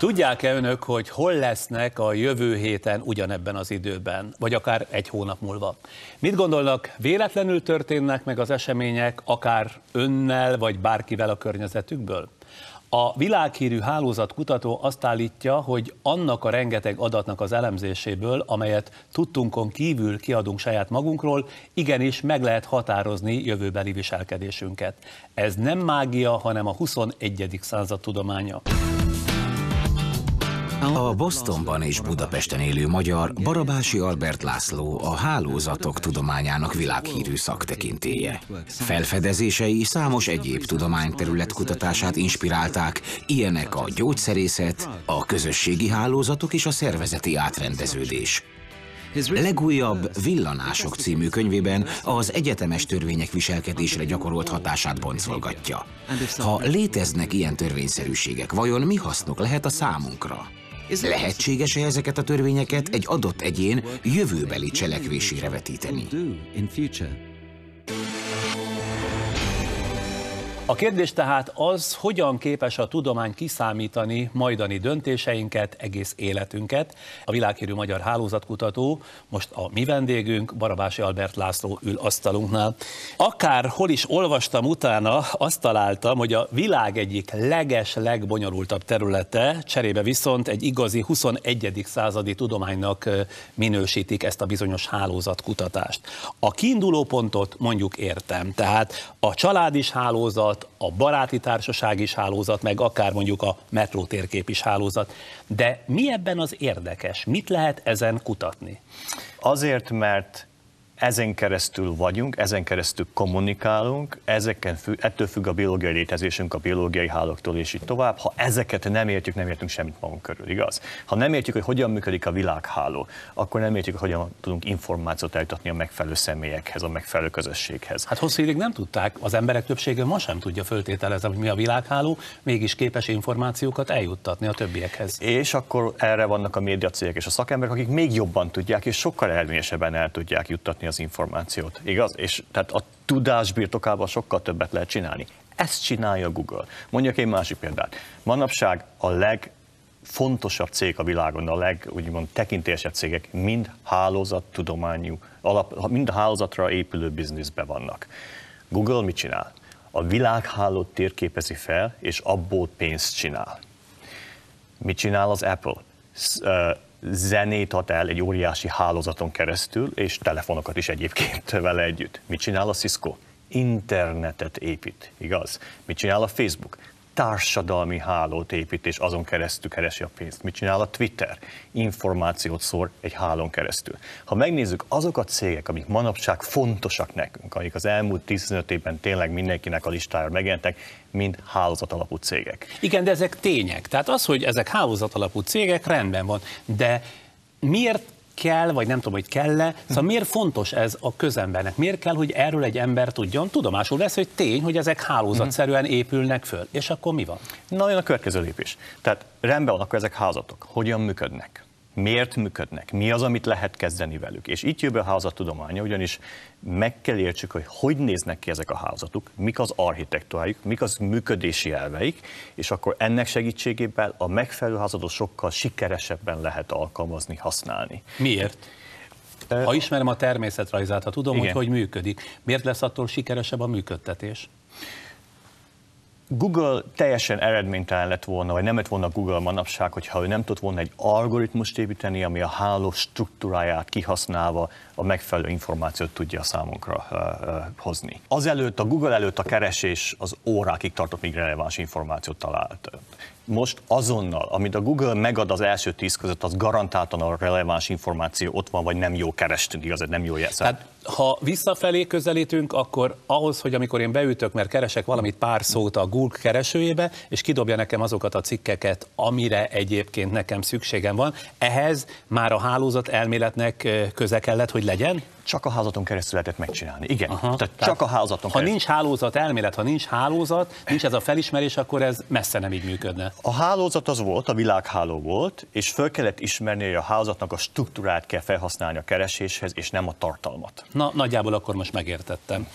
Tudják-e önök, hogy hol lesznek a jövő héten ugyanebben az időben, vagy akár egy hónap múlva? Mit gondolnak, véletlenül történnek meg az események, akár önnel, vagy bárkivel a környezetükből? A világhírű hálózatkutató azt állítja, hogy annak a rengeteg adatnak az elemzéséből, amelyet tudtunkon kívül kiadunk saját magunkról, igenis meg lehet határozni jövőbeli viselkedésünket. Ez nem mágia, hanem a 21. század tudománya. A Bostonban és Budapesten élő magyar Barabási Albert László a hálózatok tudományának világhírű szaktekintéje. Felfedezései számos egyéb tudományterület kutatását inspirálták, ilyenek a gyógyszerészet, a közösségi hálózatok és a szervezeti átrendeződés. Legújabb Villanások című könyvében az egyetemes törvények viselkedésre gyakorolt hatását boncolgatja. Ha léteznek ilyen törvényszerűségek, vajon mi hasznuk lehet a számunkra? Lehetséges-e ezeket a törvényeket egy adott egyén jövőbeli cselekvésére vetíteni? A kérdés tehát az, hogyan képes a tudomány kiszámítani majdani döntéseinket, egész életünket. A világhírű magyar hálózatkutató, most a mi vendégünk, Barabási Albert László ül asztalunknál. Akár hol is olvastam utána, azt találtam, hogy a világ egyik leges, legbonyolultabb területe, cserébe viszont egy igazi 21. századi tudománynak minősítik ezt a bizonyos hálózatkutatást. A kiinduló pontot mondjuk értem, tehát a család is hálózat, hálózat, a baráti társaság is hálózat, meg akár mondjuk a metró térkép is hálózat. De mi ebben az érdekes? Mit lehet ezen kutatni? Azért, mert ezen keresztül vagyunk, ezen keresztül kommunikálunk, ezeken függ, ettől függ a biológiai létezésünk, a biológiai hálóktól és így tovább. Ha ezeket nem értjük, nem értünk semmit magunk körül, igaz? Ha nem értjük, hogy hogyan működik a világháló, akkor nem értjük, hogy hogyan tudunk információt eljutatni a megfelelő személyekhez, a megfelelő közösséghez. Hát hosszú ideig nem tudták, az emberek többsége ma sem tudja föltételezni, hogy mi a világháló, mégis képes információkat eljuttatni a többiekhez. És akkor erre vannak a médiacégek és a szakemberek, akik még jobban tudják, és sokkal eredményesebben el tudják juttatni az információt, igaz? És tehát a tudás birtokában sokkal többet lehet csinálni. Ezt csinálja Google. Mondjak egy másik példát. Manapság a legfontosabb cég a világon, a leg, úgymond tekintélyesebb cégek mind hálózattudományú, alap, mind a hálózatra épülő bizniszbe vannak. Google mit csinál? A világhálót térképezi fel, és abból pénzt csinál. Mit csinál az Apple? Zenét ad el egy óriási hálózaton keresztül, és telefonokat is egyébként vele együtt. Mit csinál a Cisco? Internetet épít, igaz? Mit csinál a Facebook? Társadalmi hálót épít, és azon keresztül keresi a pénzt. Mit csinál a Twitter? Információt szór egy hálón keresztül. Ha megnézzük azok a cégek, amik manapság fontosak nekünk, amik az elmúlt 15 évben tényleg mindenkinek a listára megjelentek, mind hálózat alapú cégek. Igen, de ezek tények. Tehát az, hogy ezek hálózat alapú cégek, rendben van. De miért kell, vagy nem tudom, hogy kell-e. Szóval miért fontos ez a közembernek? Miért kell, hogy erről egy ember tudjon? Tudomásul vesz, hogy tény, hogy ezek hálózatszerűen épülnek föl. És akkor mi van? Na, jön a következő lépés. Tehát rendben van, akkor ezek házatok. Hogyan működnek? Miért működnek, mi az, amit lehet kezdeni velük. És itt jön be a házatudománya, ugyanis meg kell értsük, hogy hogy néznek ki ezek a házatok, mik az architektúrájuk, mik az működési elveik, és akkor ennek segítségével a megfelelő házatot sokkal sikeresebben lehet alkalmazni, használni. Miért? Ha ismerem a természetrajzát, ha tudom, Igen. hogy hogy működik, miért lesz attól sikeresebb a működtetés? Google teljesen eredménytelen lett volna, vagy nem lett volna Google manapság, hogyha ő nem tudott volna egy algoritmust építeni, ami a háló struktúráját kihasználva a megfelelő információt tudja számunkra uh, uh, hozni. Azelőtt, a Google előtt a keresés az órákig tartott, míg releváns információt talált most azonnal, amit a Google megad az első tíz között, az garantáltan a releváns információ ott van, vagy nem jó kerestünk, igaz, nem jó jelző. Tehát ha visszafelé közelítünk, akkor ahhoz, hogy amikor én beütök, mert keresek valamit pár szót a Google keresőjébe, és kidobja nekem azokat a cikkeket, amire egyébként nekem szükségem van, ehhez már a hálózat elméletnek köze kellett, hogy legyen? Csak a hálózaton keresztül lehetett megcsinálni. Igen, Aha, tehát csak a hálózaton Ha keresztül. nincs hálózat elmélet, ha nincs hálózat, nincs ez a felismerés, akkor ez messze nem így működne. A hálózat az volt, a világháló volt, és föl kellett ismerni, hogy a hálózatnak a struktúrát kell felhasználni a kereséshez, és nem a tartalmat. Na, nagyjából akkor most megértettem.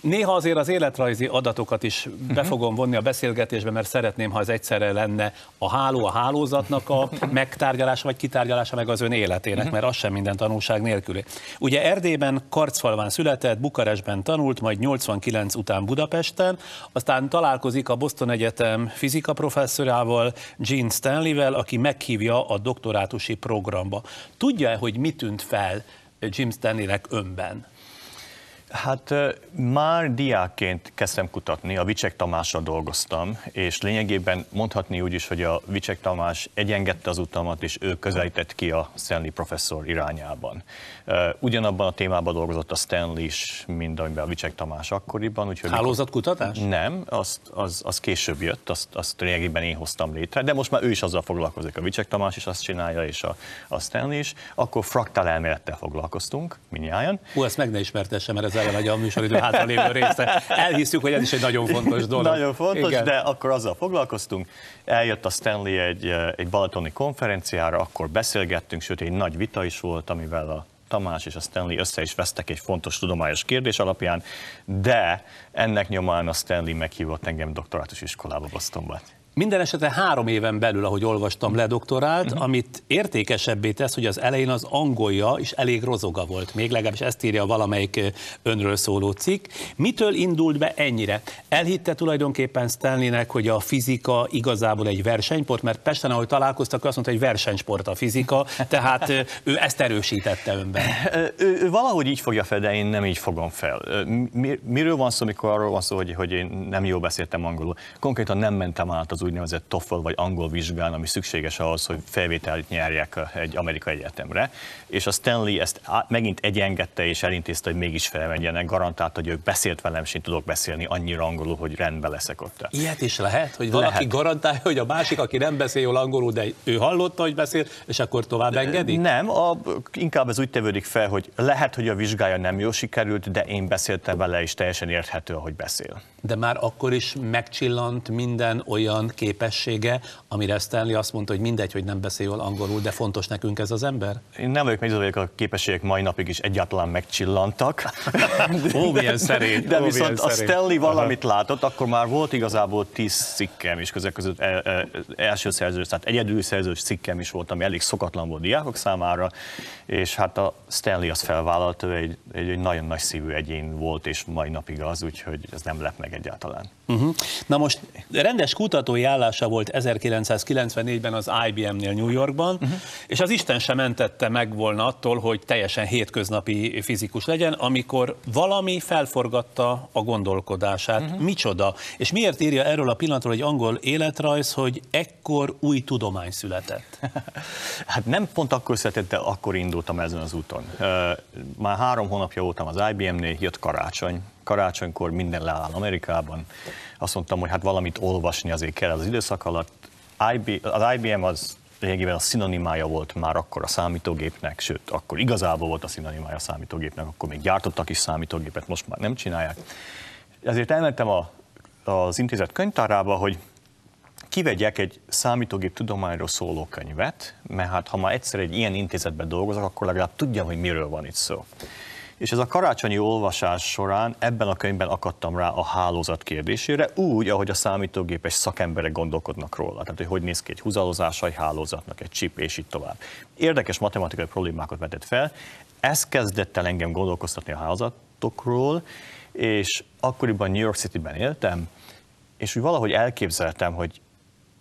Néha azért az életrajzi adatokat is be fogom vonni a beszélgetésbe, mert szeretném, ha ez egyszerre lenne a háló a hálózatnak a megtárgyalása, vagy kitárgyalása meg az ön életének, mert az sem minden tanulság nélküli. Ugye Erdélyben, Karcfalván született, Bukarestben tanult, majd 89 után Budapesten, aztán találkozik a Boston Egyetem fizika professzorával, Gene Stanleyvel, aki meghívja a doktorátusi programba. Tudja-e, hogy mi tűnt fel Jim Stanleynek önben? Hát már diákként kezdtem kutatni, a Vicsek Tamással dolgoztam, és lényegében mondhatni úgy is, hogy a Vicsek Tamás egyengedte az utamat, és ő közelített ki a Stanley professzor irányában. Ugyanabban a témában dolgozott a Stanley is, mint amiben a Vicsek Tamás akkoriban. Úgyhogy Hálózatkutatás? Nem, azt, az, az később jött, azt, azt lényegében én hoztam létre, de most már ő is azzal foglalkozik, a Vicsek Tamás is azt csinálja, és a, a Stanley is. Akkor fraktál elmélettel foglalkoztunk, minnyáján. Hú, ezt meg ne ismertesse, mert ez eleve egy a műsoridő hátralévő része. Elhiszük, hogy ez is egy nagyon fontos dolog. Nagyon fontos, Igen. de akkor azzal foglalkoztunk. Eljött a Stanley egy, eh, egy balatoni konferenciára, akkor beszélgettünk, sőt egy nagy vita is volt, amivel a Tamás és a Stanley össze is vesztek egy fontos tudományos kérdés alapján, de ennek nyomán a Stanley meghívott engem doktorátus iskolába Bostonba. Minden esetre három éven belül, ahogy olvastam, ledoktorált, uh-huh. amit értékesebbé tesz, hogy az elején az angolja is elég rozoga volt. Még legalábbis ezt írja valamelyik önről szóló cikk. Mitől indult be ennyire? Elhitte tulajdonképpen Stanleynek, hogy a fizika igazából egy versenysport, mert Pesten, ahogy találkoztak, azt mondta, hogy versenysport a fizika, tehát ő ezt erősítette önben. Ő, ő valahogy így fogja fel, de én nem így fogom fel. Miről van szó, mikor arról van szó, hogy, hogy én nem jól beszéltem angolul? Konkrétan nem mentem át az úgynevezett TOEFL vagy angol vizsgán, ami szükséges ahhoz, hogy felvételt nyerjek egy amerikai egyetemre. És a Stanley ezt megint egyengedte és elintézte, hogy mégis felmenjenek. Garantálta, hogy ők beszélt velem, és én tudok beszélni annyira angolul, hogy rendben leszek ott. Ilyet is lehet, hogy valaki Lehet. garantálja, hogy a másik, aki nem beszél jól angolul, de ő hallotta, hogy beszél, és akkor tovább engedi? Nem, a, inkább ez úgy tevődik fel, hogy lehet, hogy a vizsgája nem jól sikerült, de én beszéltem vele, és teljesen érthető, ahogy beszél. De már akkor is megcsillant minden olyan képessége, amire Stanley azt mondta, hogy mindegy, hogy nem beszél jól angolul, de fontos nekünk ez az ember? Én nem vagyok meggyőződve, hogy a képességek mai napig is egyáltalán megcsillantak. Ó, milyen szerény. De ó, viszont a. Stanley valamit látott, akkor már volt igazából tíz cikkem is, közök között e, e, első szerzős, tehát egyedül szerzős cikkem is volt, ami elég szokatlan volt diákok számára, és hát a Stanley azt felvállalta, ő egy, egy, egy nagyon nagy szívű egyén volt, és mai napig az, úgyhogy ez nem lep meg egyáltalán. Uh-huh. Na most rendes kutatói állása volt 1994-ben az IBM-nél New Yorkban, uh-huh. és az Isten sem mentette meg volna attól, hogy teljesen hétköznapi fizikus legyen, amikor valami felforgatta a gondolkodását. Uh-huh. Micsoda? És miért írja erről a pillanatról egy angol életrajz, hogy ekkor új tudomány született? Hát nem pont akkor született, de akkor indultam ezen az úton. Már három hónapja voltam az IBM-nél, jött karácsony. Karácsonykor minden leáll Amerikában. Azt mondtam, hogy hát valamit olvasni azért kell az időszak alatt. IB, az IBM az lényegében a szinonimája volt már akkor a számítógépnek, sőt, akkor igazából volt a szinonimája a számítógépnek, akkor még gyártottak is számítógépet, most már nem csinálják. Ezért elmentem a, az intézet könyvtárába, hogy kivegyek egy számítógép tudományról szóló könyvet, mert hát ha már egyszer egy ilyen intézetben dolgozok, akkor legalább tudjam, hogy miről van itt szó. És ez a karácsonyi olvasás során ebben a könyvben akadtam rá a hálózat kérdésére, úgy, ahogy a számítógépes szakemberek gondolkodnak róla. Tehát, hogy hogy néz ki egy húzalozása egy hálózatnak, egy chip, és így tovább. Érdekes matematikai problémákat vetett fel. Ez kezdett el engem gondolkoztatni a hálózatokról, és akkoriban New York City-ben éltem, és úgy valahogy elképzeltem, hogy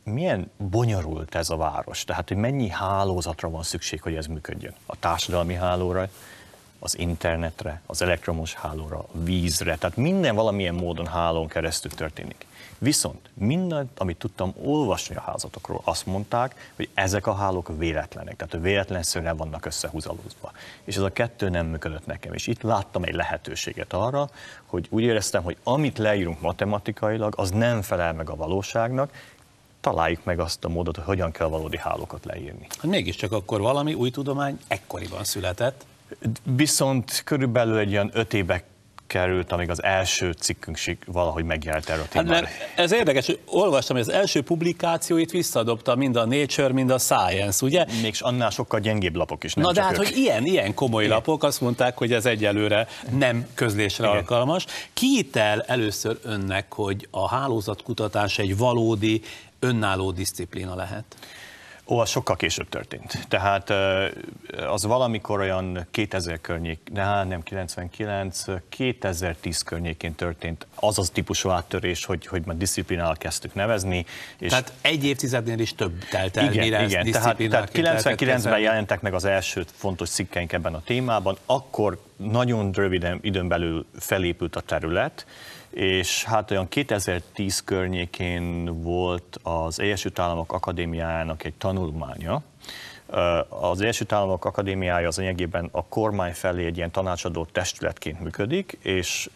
milyen bonyolult ez a város, tehát hogy mennyi hálózatra van szükség, hogy ez működjön. A társadalmi hálóra, az internetre, az elektromos hálóra, a vízre, tehát minden valamilyen módon hálón keresztül történik. Viszont mindent, amit tudtam olvasni a házatokról, azt mondták, hogy ezek a hálók véletlenek, tehát véletlenszerűen vannak összehúzalózva. És ez a kettő nem működött nekem. És itt láttam egy lehetőséget arra, hogy úgy éreztem, hogy amit leírunk matematikailag, az nem felel meg a valóságnak, találjuk meg azt a módot, hogy hogyan kell valódi hálókat leírni. Hát mégiscsak akkor valami új tudomány ekkoriban született. Viszont körülbelül egy ilyen öt éve került, amíg az első cikkünk valahogy megjelent erről a Hát témára. mert ez érdekes, hogy olvastam, hogy az első publikációit visszadobta mind a Nature, mind a Science, ugye? Még annál sokkal gyengébb lapok is, nem Na de hát, ők. hogy ilyen, ilyen komoly lapok azt mondták, hogy ez egyelőre nem közlésre Igen. alkalmas. Ki el először önnek, hogy a hálózatkutatás egy valódi, önálló diszciplína lehet? Ó, az sokkal később történt. Tehát az valamikor olyan 2000 környék, de hát nem 99, 2010 környékén történt az az típusú áttörés, hogy, hogy már disziplinál kezdtük nevezni. És Tehát egy évtizednél is több telt el, igen, mire igen. Tehát, tehát diszciplináként lehetett 99-ben kezelni. jelentek meg az első fontos cikkeink ebben a témában, akkor nagyon röviden időn belül felépült a terület, és hát olyan 2010 környékén volt az Egyesült Államok Akadémiájának egy tanulmánya, Az Egyesült Államok Akadémiája az lényegében a kormány felé egy ilyen tanácsadó testületként működik, és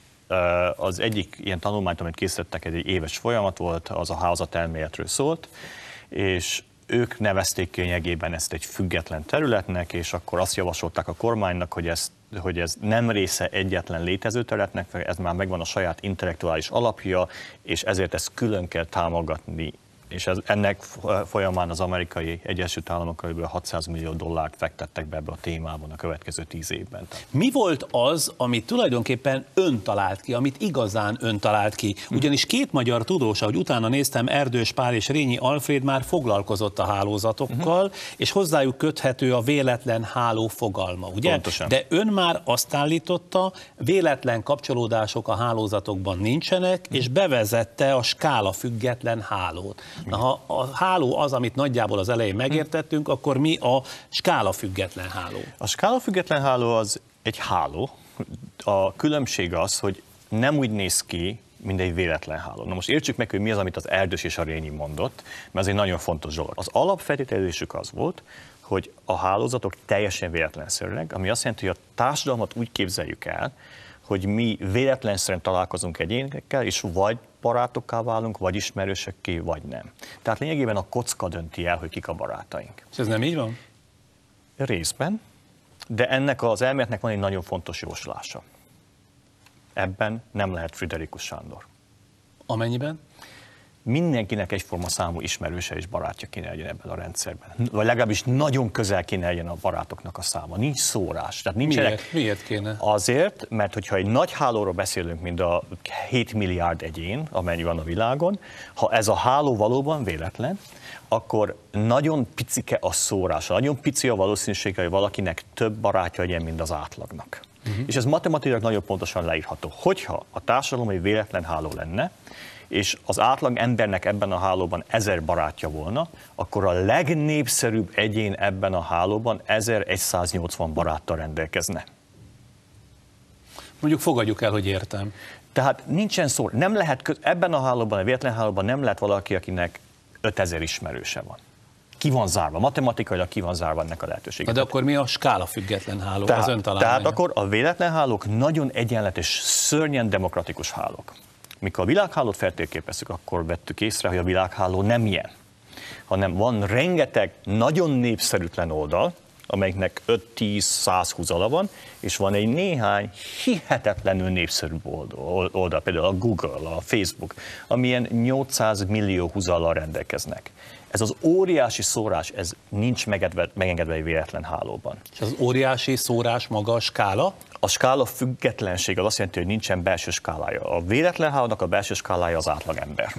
az egyik ilyen tanulmányt, amit készítettek, egy éves folyamat volt, az a házatelméletről szólt, és ők nevezték lényegében ezt egy független területnek, és akkor azt javasolták a kormánynak, hogy, ezt, hogy ez nem része egyetlen létező területnek, ez már megvan a saját intellektuális alapja, és ezért ezt külön kell támogatni. És ez, ennek folyamán az amerikai Egyesült Államok kb. 600 millió dollárt fektettek be ebbe a témában a következő tíz évben. Mi volt az, amit tulajdonképpen ön talált ki, amit igazán ön talált ki? Ugyanis két magyar tudós, ahogy utána néztem, Erdős Pál és Rényi Alfred már foglalkozott a hálózatokkal, és hozzájuk köthető a véletlen háló fogalma, ugye? Pontosan. De ön már azt állította, véletlen kapcsolódások a hálózatokban nincsenek, és bevezette a skála független hálót. Ha a háló az, amit nagyjából az elején megértettünk, akkor mi a skála független háló? A skála független háló az egy háló. A különbség az, hogy nem úgy néz ki, mint egy véletlen háló. Na most értsük meg, hogy mi az, amit az Erdős és a Rényi mondott, mert ez egy nagyon fontos dolog. Az alapfeltételezésük az volt, hogy a hálózatok teljesen véletlenszerűek, ami azt jelenti, hogy a társadalmat úgy képzeljük el, hogy mi véletlenszerűen találkozunk egyénekkel, és vagy barátokká válunk, vagy ismerősökké, vagy nem. Tehát lényegében a kocka dönti el, hogy kik a barátaink. És ez nem így van? Részben, de ennek az elméletnek van egy nagyon fontos jóslása. Ebben nem lehet Friderikus Sándor. Amennyiben? Mindenkinek egyforma számú ismerőse és barátja kéne legyen ebben a rendszerben. Vagy legalábbis nagyon közel kéne legyen a barátoknak a száma. Nincs szórás. Tehát nincsenek, Miért? Miért kéne? Azért, mert hogyha egy nagy hálóról beszélünk, mint a 7 milliárd egyén, amennyi van a világon, ha ez a háló valóban véletlen, akkor nagyon picike a szórása, nagyon pici a valószínűsége, hogy valakinek több barátja legyen, mint az átlagnak. Uh-huh. És ez matematikailag nagyon pontosan leírható. Hogyha a társadalom egy véletlen háló lenne, és az átlag embernek ebben a hálóban ezer barátja volna, akkor a legnépszerűbb egyén ebben a hálóban 1180 baráttal rendelkezne. Mondjuk fogadjuk el, hogy értem. Tehát nincsen szó, nem lehet, ebben a hálóban, a véletlen hálóban nem lehet valaki, akinek 5000 ismerőse van. Ki van zárva, matematikailag ki van zárva ennek a lehetősége. De akkor mi a skála független háló? az Tehát, találmánya? tehát akkor a véletlen hálók nagyon egyenletes, szörnyen demokratikus hálók. Mikor a világhálót feltérképezzük, akkor vettük észre, hogy a világháló nem ilyen, hanem van rengeteg nagyon népszerűtlen oldal, amelyiknek 5-10-100 húzala van, és van egy néhány hihetetlenül népszerű oldal, például a Google, a Facebook, amilyen 800 millió húzallal rendelkeznek. Ez az óriási szórás, ez nincs megedve, megengedve egy véletlen hálóban. És az óriási szórás maga a skála? A skála függetlenség az azt jelenti, hogy nincsen belső skálája. A véletlen hálónak a belső skálája az átlagember.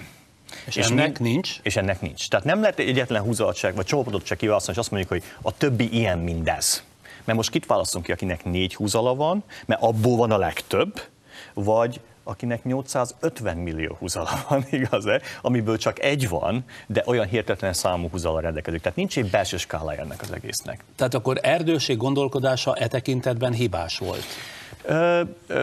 És, és ennek mi- nincs? És ennek nincs. Tehát nem lehet egyetlen húzalatság vagy csoportot se kiválasztani, és azt mondjuk, hogy a többi ilyen mindez. Mert most kit választunk ki, akinek négy húzala van, mert abból van a legtöbb, vagy akinek 850 millió húzala van, igaz-e? Amiből csak egy van, de olyan hihetetlen számú húzala rendelkezik. Tehát nincs egy belső skálája ennek az egésznek. Tehát akkor erdőség gondolkodása e tekintetben hibás volt. Ö, ö,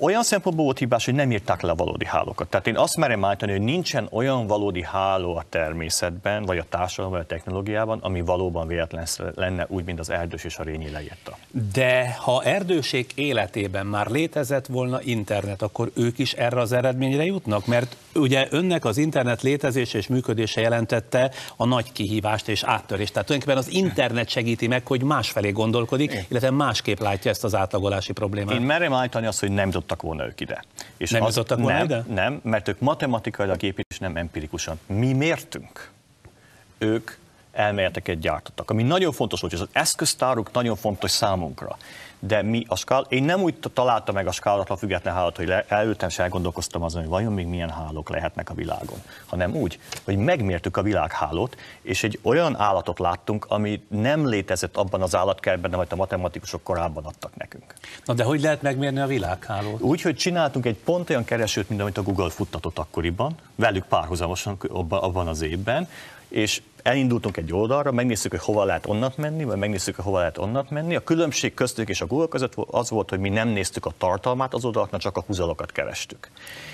olyan szempontból volt hibás, hogy nem írták le a valódi hálókat. Tehát én azt merem állítani, hogy nincsen olyan valódi háló a természetben, vagy a társadalomban, vagy a technológiában, ami valóban véletlen lenne, úgy, mint az erdős és a rényi leírta. De ha erdőség életében már létezett volna internet, akkor ők is erre az eredményre jutnak? Mert ugye önnek az internet létezése és működése jelentette a nagy kihívást és áttörést. Tehát tulajdonképpen az internet segíti meg, hogy másfelé gondolkodik, illetve másképp látja ezt az átlagolási problémát. Én merem állítani azt, hogy nem jutottak volna ők ide. És nem az, jutottak volna nem, ide? Nem, mert ők matematikailag épít, és nem empirikusan. Mi mértünk. Ők elméleteket gyártottak. Ami nagyon fontos volt, és az eszköztáruk nagyon fontos számunkra de mi a skál, én nem úgy találtam meg a skálatlan független hálót, hogy elültem és elgondolkoztam azon, hogy vajon még milyen hálók lehetnek a világon, hanem úgy, hogy megmértük a világhálót, és egy olyan állatot láttunk, ami nem létezett abban az állatkertben, amit a matematikusok korábban adtak nekünk. Na de hogy lehet megmérni a világhálót? Úgy, hogy csináltunk egy pont olyan keresőt, mint amit a Google futtatott akkoriban, velük párhuzamosan abban az évben, és elindultunk egy oldalra, megnéztük, hogy hova lehet onnat menni, vagy megnéztük, hogy hova lehet onnat menni. A különbség köztük és a Google között az volt, hogy mi nem néztük a tartalmát az oldalaknak, csak a húzalokat kerestük.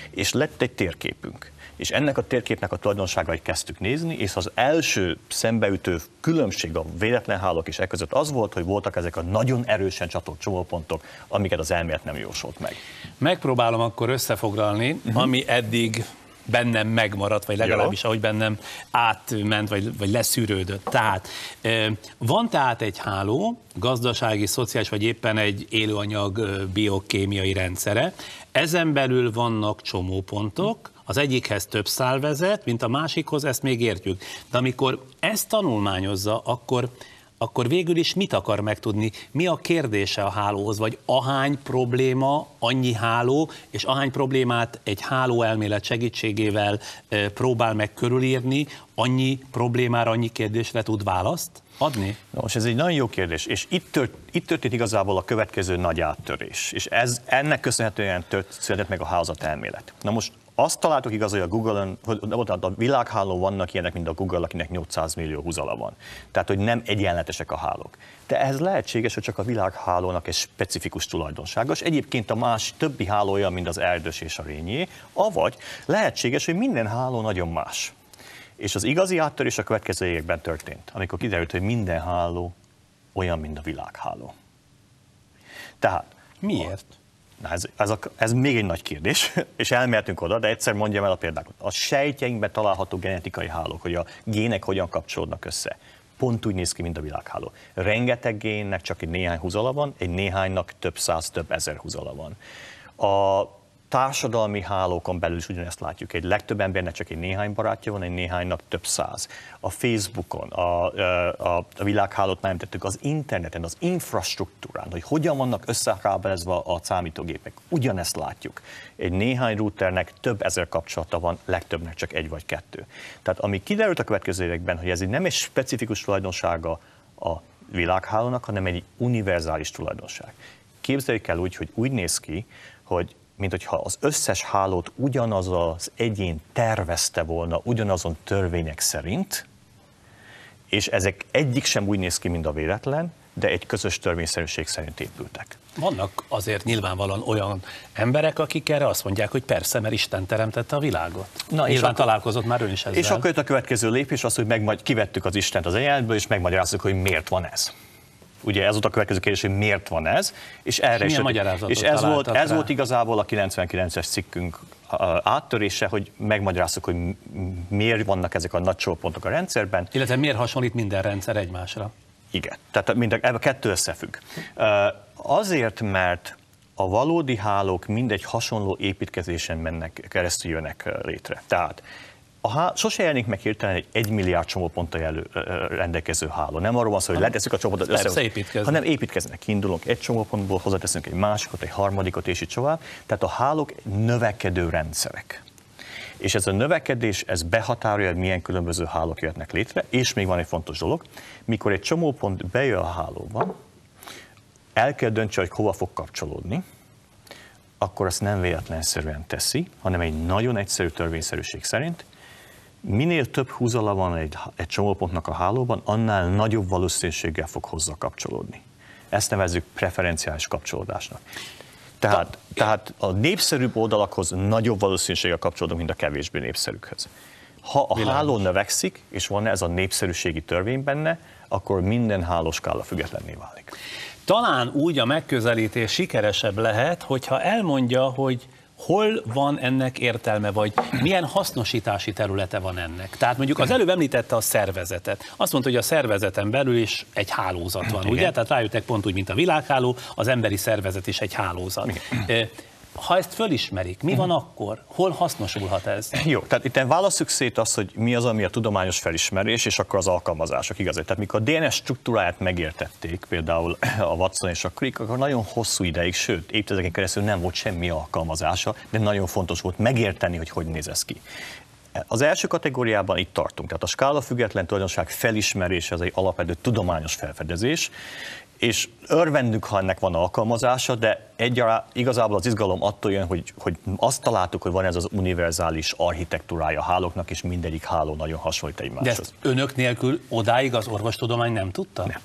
És lett egy térképünk. És ennek a térképnek a tulajdonságait kezdtük nézni, és az első szembeütő különbség a véletlen hálók és e között az volt, hogy voltak ezek a nagyon erősen csatolt csomópontok, amiket az elmélet nem jósolt meg. Megpróbálom akkor összefoglalni, uh-huh. ami eddig bennem megmaradt, vagy legalábbis ahogy bennem átment, vagy, vagy leszűrődött. Tehát van tehát egy háló, gazdasági, szociális, vagy éppen egy élőanyag biokémiai rendszere. Ezen belül vannak csomópontok, az egyikhez több szál vezet, mint a másikhoz, ezt még értjük. De amikor ezt tanulmányozza, akkor akkor végül is mit akar megtudni? Mi a kérdése a hálóhoz? Vagy ahány probléma, annyi háló, és ahány problémát egy háló elmélet segítségével próbál meg körülírni, annyi problémára, annyi kérdésre tud választ adni? Nos, ez egy nagyon jó kérdés, és itt, tört, itt történt igazából a következő nagy áttörés, és ez, ennek köszönhetően tört, született meg a házat elmélet. Na most azt találtuk igaz, hogy a Google-on, hogy a világhálón vannak ilyenek, mint a Google, akinek 800 millió húzala van. Tehát, hogy nem egyenletesek a hálók. De ez lehetséges, hogy csak a világhálónak egy specifikus tulajdonsága, és egyébként a más többi hálója, mint az erdős és a rényé, avagy lehetséges, hogy minden háló nagyon más. És az igazi áttörés a következő években történt, amikor kiderült, hogy minden háló olyan, mint a világháló. Tehát Miért? Na ez, ez, a, ez még egy nagy kérdés, és elmehetünk oda, de egyszer mondjam el a példákat. A sejtjeinkben található genetikai hálók, hogy a gének hogyan kapcsolódnak össze. Pont úgy néz ki, mint a világháló. Rengeteg génnek csak egy néhány húzala van, egy néhánynak több száz, több ezer húzala van. A társadalmi hálókon belül is ugyanezt látjuk. Egy legtöbb embernek csak egy néhány barátja van, egy néhánynak több száz. A Facebookon, a, a, a világhálót már említettük, az interneten, az infrastruktúrán, hogy hogyan vannak összekábelezve a számítógépek. Ugyanezt látjuk. Egy néhány routernek több ezer kapcsolata van, legtöbbnek csak egy vagy kettő. Tehát ami kiderült a következő években, hogy ez nem egy specifikus tulajdonsága a világhálónak, hanem egy univerzális tulajdonság. Képzeljük el úgy, hogy úgy néz ki, hogy mint hogyha az összes hálót ugyanaz az egyén tervezte volna, ugyanazon törvények szerint, és ezek egyik sem úgy néz ki, mint a véletlen, de egy közös törvényszerűség szerint épültek. Vannak azért nyilvánvalóan olyan emberek, akik erre azt mondják, hogy persze, mert Isten teremtette a világot. Na, és Nyilván akkor, találkozott már ön is ezzel. És akkor jött a következő lépés az, hogy megmagy- kivettük az Istent az egyenletből, és megmagyarázzuk, hogy miért van ez. Ugye ez volt a következő kérdés, hogy miért van ez, és erre és is. És ez volt, ez volt igazából a 99-es cikkünk áttörése, hogy megmagyarázzuk, hogy miért vannak ezek a nagy csópontok a rendszerben. Illetve miért hasonlít minden rendszer egymásra? Igen, tehát minden, ebben kettő összefügg. Azért, mert a valódi hálók mindegy hasonló építkezésen mennek, keresztül jönnek létre. Tehát a há- sose jelenik meg hirtelen egy egy milliárd csomóponttal jelő, rendelkező háló. Nem arról van szó, hogy letesszük a csomópontot össze, építkeznek. hanem építkeznek. Kiindulunk egy csomópontból, hozzáteszünk egy másikat, egy harmadikot, és így tovább. Tehát a hálók növekedő rendszerek. És ez a növekedés, ez behatárolja, hogy milyen különböző hálók jöhetnek létre, és még van egy fontos dolog, mikor egy csomópont bejön a hálóba, el kell döntse, hogy hova fog kapcsolódni, akkor azt nem véletlenszerűen teszi, hanem egy nagyon egyszerű törvényszerűség szerint, minél több húzala van egy, egy csomópontnak a hálóban, annál nagyobb valószínűséggel fog hozzá kapcsolódni. Ezt nevezzük preferenciális kapcsolódásnak. Tehát, tehát a népszerűbb oldalakhoz nagyobb valószínűséggel kapcsolódunk, mint a kevésbé népszerűkhöz. Ha a Világos. háló növekszik, és van ez a népszerűségi törvény benne, akkor minden hálóskála függetlenné válik. Talán úgy a megközelítés sikeresebb lehet, hogyha elmondja, hogy hol van ennek értelme, vagy milyen hasznosítási területe van ennek. Tehát mondjuk az előbb említette a szervezetet. Azt mondta, hogy a szervezeten belül is egy hálózat van, ugye? Tehát rájöttek pont úgy, mint a világháló, az emberi szervezet is egy hálózat. Ö, Ha ezt fölismerik, mi van akkor? Hol hasznosulhat ez? Jó, tehát itt válaszuk szét azt, hogy mi az, ami a tudományos felismerés, és akkor az alkalmazások, igaz? Tehát mikor a DNS struktúráját megértették, például a Watson és a Crick, akkor nagyon hosszú ideig, sőt, évtizedeken keresztül nem volt semmi alkalmazása, de nagyon fontos volt megérteni, hogy hogy néz ez ki. Az első kategóriában itt tartunk, tehát a skála független tulajdonság felismerése az egy alapvető tudományos felfedezés, és örvendünk, ha ennek van alkalmazása, de egyáltalán igazából az izgalom attól jön, hogy, hogy azt találtuk, hogy van ez az univerzális architektúrája a hálóknak, és mindegyik háló nagyon hasonlít De egymáshoz. ezt önök nélkül odáig az orvostudomány nem tudta? Nem.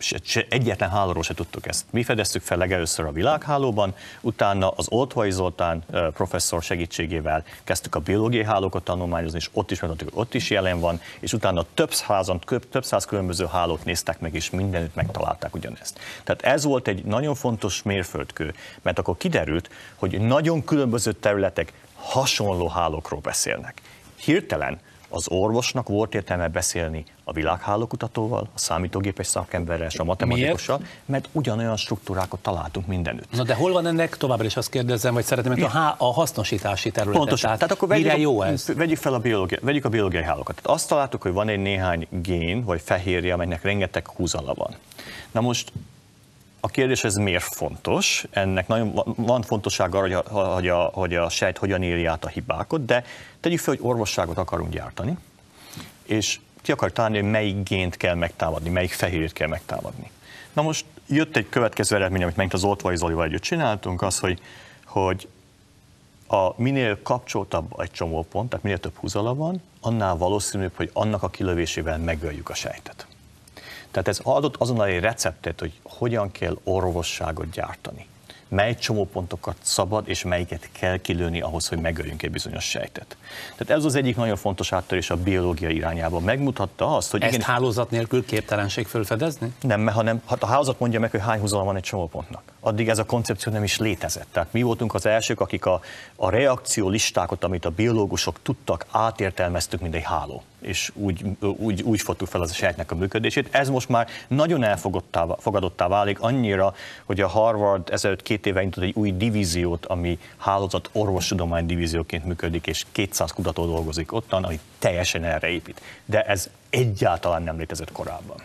Se, egyetlen hálóról se tudtuk ezt. Mi fedeztük fel legelőször a világhálóban, utána az Oltvai Zoltán professzor segítségével kezdtük a biológiai hálókat tanulmányozni, és ott is megmondtuk, hogy ott is jelen van, és utána több százan, több száz különböző hálót néztek meg, és mindenütt megtalálták ugyanezt. Tehát ez volt egy nagyon fontos mérföldkő, mert akkor kiderült, hogy nagyon különböző területek hasonló hálókról beszélnek. Hirtelen az orvosnak volt értelme beszélni a világhálókutatóval, a számítógépes szakemberrel és a matematikussal, mert ugyanolyan struktúrákat találtunk mindenütt. Na de hol van ennek, továbbra is azt kérdezem, vagy szeretném, hogy a, a hasznosítási terület. Pontosan. Tehát, Tehát akkor mire vegyük, jó a, ez? Vegyük fel a biológia, vegyük a biológiai hálókat. Tehát azt találtuk, hogy van egy néhány gén, vagy fehérje, amelynek rengeteg húzala van. Na most a kérdés, ez miért fontos? Ennek nagyon van- fontossága arra, hogy a, hogy, a, sejt hogyan éli át a hibákat, de tegyük fel, hogy orvosságot akarunk gyártani, és ki akar találni, hogy melyik gént kell megtámadni, melyik fehérjét kell megtámadni. Na most jött egy következő eredmény, amit megint az Oltvai Zolival együtt csináltunk, az, hogy, hogy a minél kapcsoltabb egy csomópont, tehát minél több húzala van, annál valószínűbb, hogy annak a kilövésével megöljük a sejtet. Tehát ez adott azonnal egy receptet, hogy hogyan kell orvosságot gyártani. Mely csomópontokat szabad, és melyiket kell kilőni ahhoz, hogy megöljünk egy bizonyos sejtet. Tehát ez az egyik nagyon fontos áttörés a biológia irányába. Megmutatta azt, hogy Ezt igen, hálózat nélkül képtelenség fölfedezni? nem, hanem hát a házat mondja meg, hogy hány húzalom van egy csomópontnak. Addig ez a koncepció nem is létezett. Tehát mi voltunk az elsők, akik a, a reakció listákat, amit a biológusok tudtak, átértelmeztük, mint egy háló. És úgy, úgy, úgy fogtuk fel az a a működését. Ez most már nagyon elfogadottá, fogadottá válik annyira, hogy a Harvard ezelőtt két éve indított egy új divíziót, ami hálózat orvostudomány divízióként működik, és 200 kutató dolgozik ottan, ami teljesen erre épít. De ez egyáltalán nem létezett korábban.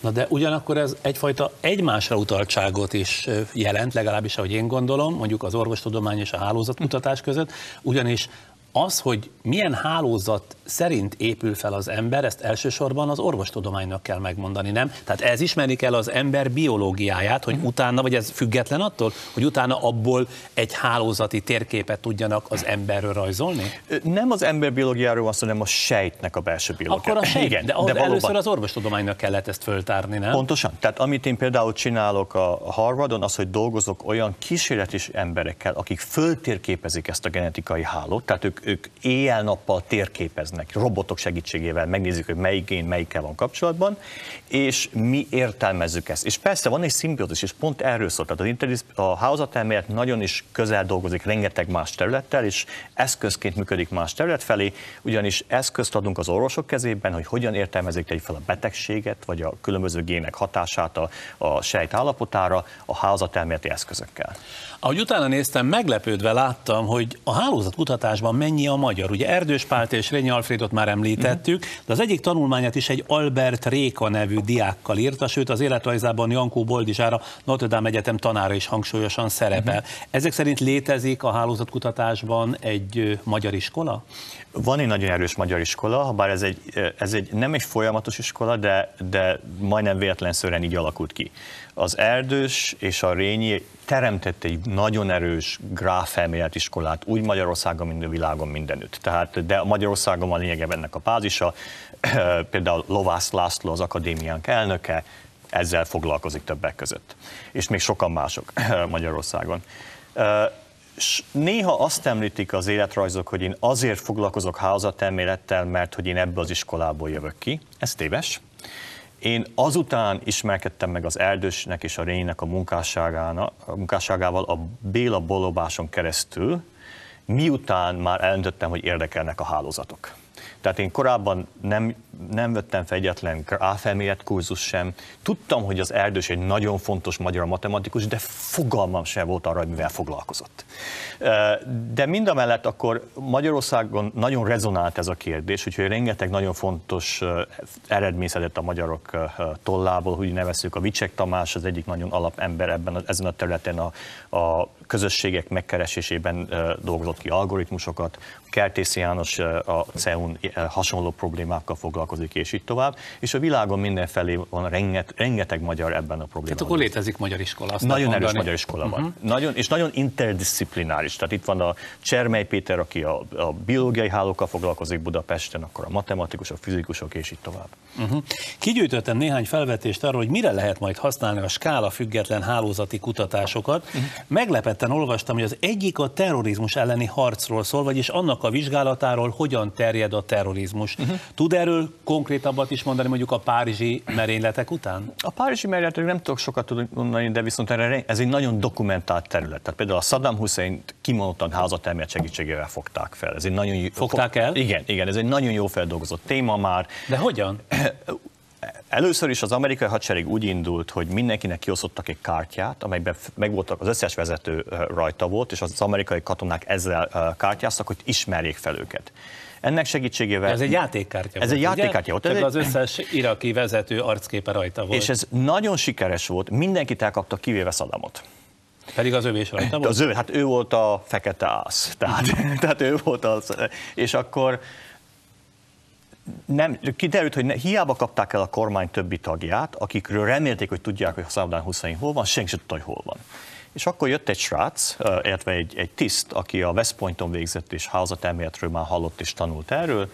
Na de ugyanakkor ez egyfajta egymásra utaltságot is jelent, legalábbis ahogy én gondolom, mondjuk az orvostudomány és a hálózatkutatás között, ugyanis az, hogy milyen hálózat szerint épül fel az ember, ezt elsősorban az orvostudománynak kell megmondani, nem? Tehát ez ismerik el az ember biológiáját, hogy utána, vagy ez független attól, hogy utána abból egy hálózati térképet tudjanak az emberről rajzolni? Nem az emberbiológiáról van szó, hanem a sejtnek a belső biológiája. Akkor a sejt, Igen, de, ahhoz valóban- először az orvostudománynak kellett ezt föltárni, nem? Pontosan. Tehát amit én például csinálok a Harvardon, az, hogy dolgozok olyan kísérletis emberekkel, akik föltérképezik ezt a genetikai hálót, tehát ők, ők éjjel-nappal térképeznek, robotok segítségével megnézik, hogy melyik gén melyikkel van kapcsolatban, és mi értelmezzük ezt. És persze van egy szimbiózis, és pont erről szól. Tehát az interdis- a hálózatelmélet nagyon is közel dolgozik rengeteg más területtel, és eszközként működik más terület felé, ugyanis eszközt adunk az orvosok kezében, hogy hogyan értelmezik egy fel a betegséget, vagy a különböző gének hatását a, a sejt állapotára a hálózatelméleti eszközökkel. Ahogy utána néztem, meglepődve láttam, hogy a hálózatkutatásban mennyi a magyar. Ugye Erdős Pált és Rényi Alfredot már említettük, de az egyik tanulmányát is egy Albert Réka nevű diákkal írta, sőt az életrajzában Jankó Boldizsára Notre Dame Egyetem tanára is hangsúlyosan szerepel. Ezek szerint létezik a hálózatkutatásban egy magyar iskola? Van egy nagyon erős magyar iskola, bár ez egy, ez egy nem egy folyamatos iskola, de, de majdnem véletlenszerűen így alakult ki. Az Erdős és a Rényi teremtett egy nagyon erős gráfelmélet iskolát, úgy Magyarországon, mint a világon mindenütt. Tehát, de Magyarországon van lényegében ennek a bázisa, például Lovász László, az akadémiánk elnöke, ezzel foglalkozik többek között. És még sokan mások Magyarországon. És néha azt említik az életrajzok, hogy én azért foglalkozok házatemélettel, mert hogy én ebből az iskolából jövök ki. Ez téves. Én azután ismerkedtem meg az Erdősnek és a Rénynek a munkásságával a Béla Bolobáson keresztül, miután már elöntöttem, hogy érdekelnek a hálózatok. Tehát én korábban nem, nem vettem fel egyetlen gráfelmélet kurzus sem. Tudtam, hogy az Erdős egy nagyon fontos magyar matematikus, de fogalmam sem volt arra, hogy mivel foglalkozott. De mind a mellett akkor Magyarországon nagyon rezonált ez a kérdés, úgyhogy rengeteg nagyon fontos eredmény szedett a magyarok tollából, hogy nevezzük a Vicsek Tamás, az egyik nagyon alapember ebben, ezen a területen a, a közösségek megkeresésében dolgozott ki algoritmusokat, Kertész János a CEUN hasonló problémákkal foglalkozik, és így tovább, és a világon mindenfelé van renget, rengeteg magyar ebben a problémában. Tehát akkor létezik magyar iskola. Azt nagyon erős magyar iskola van. Uh-huh. Nagyon, és nagyon interdisziplináris. Tehát itt van a Csermely Péter, aki a, a biológiai hálókkal foglalkozik Budapesten, akkor a matematikusok, fizikusok, és így tovább. Uh-huh. Kigyűjtöttem néhány felvetést arról, hogy mire lehet majd használni a skála független hálózati kutatásokat. Uh-huh. Meglepetten olvastam, hogy az egyik a terrorizmus elleni harcról szól, vagyis annak a vizsgálatáról, hogyan terjed a terrorizmus. Uh-huh. Tud erről konkrétabbat is mondani mondjuk a párizsi merényletek után? A párizsi merényletek nem tudok sokat mondani, de viszont erre ez egy nagyon dokumentált terület. Tehát például a Saddam Hussein kimondottan házatermélet segítségével fogták fel. Ez egy nagyon Fogták el? Igen, igen, ez egy nagyon jó feldolgozott téma már. De hogyan? Először is az amerikai hadsereg úgy indult, hogy mindenkinek kiosztottak egy kártyát, amelyben megvoltak az összes vezető rajta volt, és az amerikai katonák ezzel kártyáztak, hogy ismerjék fel őket. Ennek segítségével... Ez egy játékkártya Ez volt, egy játékkártya volt. Ez az összes iraki vezető arcképe rajta volt. És ez nagyon sikeres volt, mindenkit elkapta, kivéve Szadamot. Pedig az övé is rajta volt? Az övé, hát ő volt a fekete ász, tehát, tehát ő volt az, és akkor nem, kiderült, hogy ne, hiába kapták el a kormány többi tagját, akikről remélték, hogy tudják, hogy Saddam Hussein hol van, senki sem tudta, hogy hol van. És akkor jött egy srác, illetve egy, egy tiszt, aki a West Pointon végzett, és házatemetről már hallott és tanult erről,